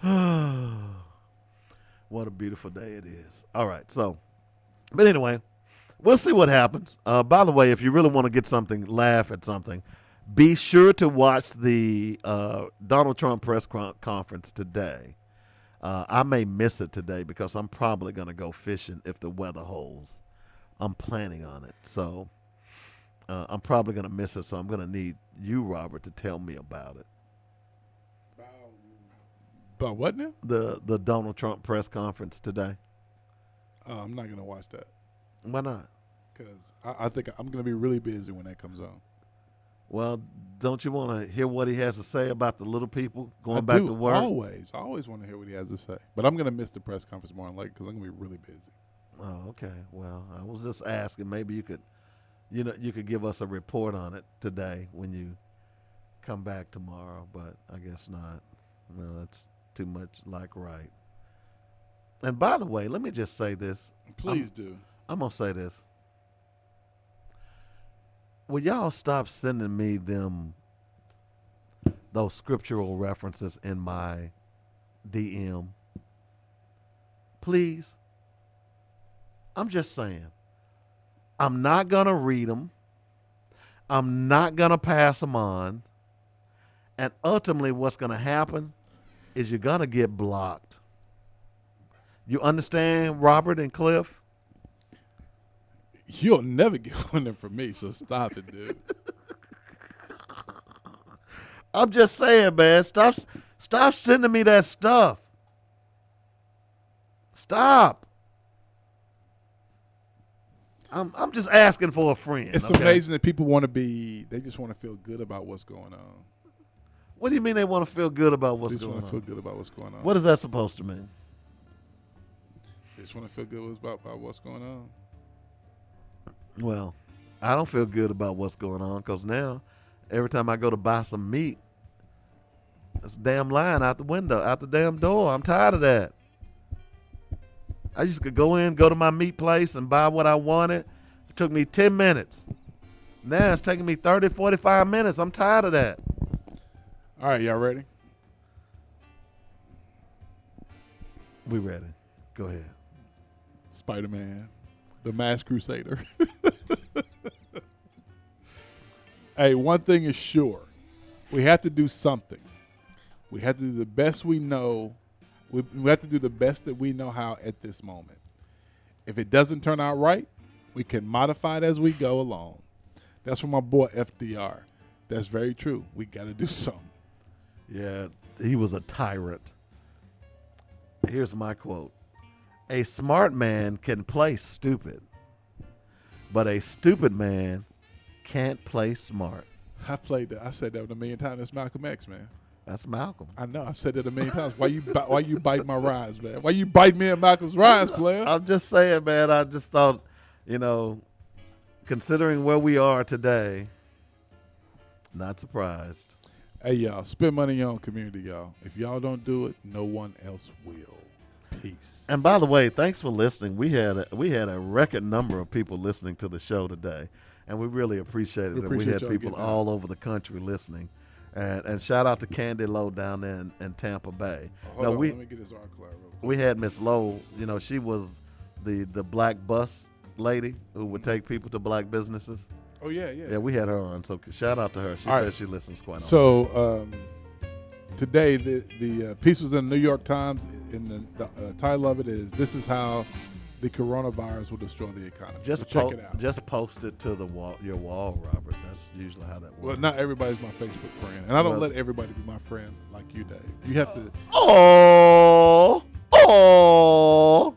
[sighs] what a beautiful day it is. All right, so, but anyway, we'll see what happens. Uh, by the way, if you really want to get something, laugh at something, be sure to watch the uh, Donald Trump press conference today. Uh, I may miss it today because I'm probably going to go fishing if the weather holds. I'm planning on it. So uh, I'm probably going to miss it. So I'm going to need you, Robert, to tell me about it.
About what now?
The the Donald Trump press conference today.
Uh, I'm not going to watch that.
Why not?
Because I, I think I'm going to be really busy when that comes on.
Well, don't you want to hear what he has to say about the little people going
I
back
do,
to work?
Always, I always want to hear what he has to say. But I'm going to miss the press conference more than likely because I'm going to be really busy.
Oh, okay. Well, I was just asking. Maybe you could, you know, you could give us a report on it today when you come back tomorrow. But I guess not. No, that's too much like right. And by the way, let me just say this.
Please
I'm-
do.
I'm gonna say this. Will y'all stop sending me them those scriptural references in my DM? Please. I'm just saying. I'm not gonna read them. I'm not gonna pass them on. And ultimately, what's gonna happen is you're gonna get blocked. You understand, Robert and Cliff?
You'll never get [laughs] one of them from me, so stop it, dude.
I'm just saying, man. Stop, stop sending me that stuff. Stop. I'm, I'm just asking for a friend.
It's
okay?
amazing that people want to be. They just want to feel good about what's going on.
What do you mean they want to feel good about what's
they just
going
want
on?
feel good about what's going on.
What is that supposed to mean?
They just want to feel good about, about what's going on.
Well, I don't feel good about what's going on because now, every time I go to buy some meat, there's a damn line out the window, out the damn door. I'm tired of that. I used to go in, go to my meat place, and buy what I wanted. It took me 10 minutes. Now it's taking me 30, 45 minutes. I'm tired of that.
All right, y'all ready?
We ready. Go ahead.
Spider Man, the Mass Crusader. [laughs] hey, one thing is sure we have to do something. We have to do the best we know. We, we have to do the best that we know how at this moment. If it doesn't turn out right, we can modify it as we go along. That's from my boy FDR. That's very true. We got to do [laughs] something.
Yeah, he was a tyrant. Here's my quote A smart man can play stupid, but a stupid man can't play smart.
I've played that. I said that a million times. That's Malcolm X, man.
That's Malcolm.
I know. I've said that a million times. Why you bi- why you bite my rhymes, man? Why you bite me and Malcolm's rhymes, player?
I'm just saying, man. I just thought, you know, considering where we are today, not surprised.
Hey y'all, spend money in your own community, y'all. If y'all don't do it, no one else will. Peace.
And by the way, thanks for listening. We had a, we had a record number of people listening to the show today, and we really appreciated
We
that.
appreciate
we had people all over the country listening, and and shout out to Candy Lowe down there in, in Tampa Bay.
Oh,
now
on,
we
let me get his arc clear real quick.
we had Miss Lowe. You know, she was the the black bus lady who would take people to black businesses.
Oh yeah, yeah.
Yeah, we had her on. So shout out to her. She
All
says
right.
she listens quite often.
So um, today, the the uh, piece was in the New York Times. In the, the uh, title of it is "This is how the coronavirus will destroy the economy."
just
so check
po-
it out.
just post it to the wall, your wall, Robert. That's usually how that works.
Well, not everybody's my Facebook friend, and I don't
Well-
let everybody be my friend like you, Dave. You have to.
Oh, oh.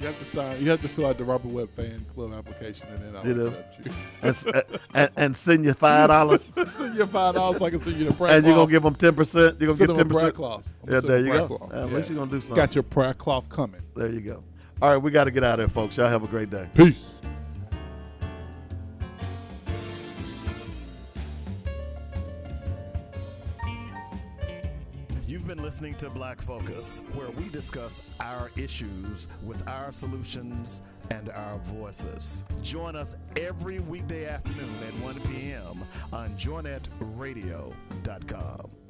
You have to sign. You have to fill out the Robert Webb fan club application, and then I'll
You know,
accept you.
and, and, and send you five dollars. [laughs]
send you five dollars so I can send you the prayer
and you're gonna give them ten percent. You're gonna
Send
get ten percent.
cloth.
Yeah, there you go.
cloth.
At least you're gonna do something.
Got your prayer cloth coming.
There you go. All right, we got to get out of here, folks. Y'all have a great day.
Peace.
You've been listening to Black Focus, where we discuss our issues with our solutions and our voices. Join us every weekday afternoon at 1 p.m. on JoynetRadio.com.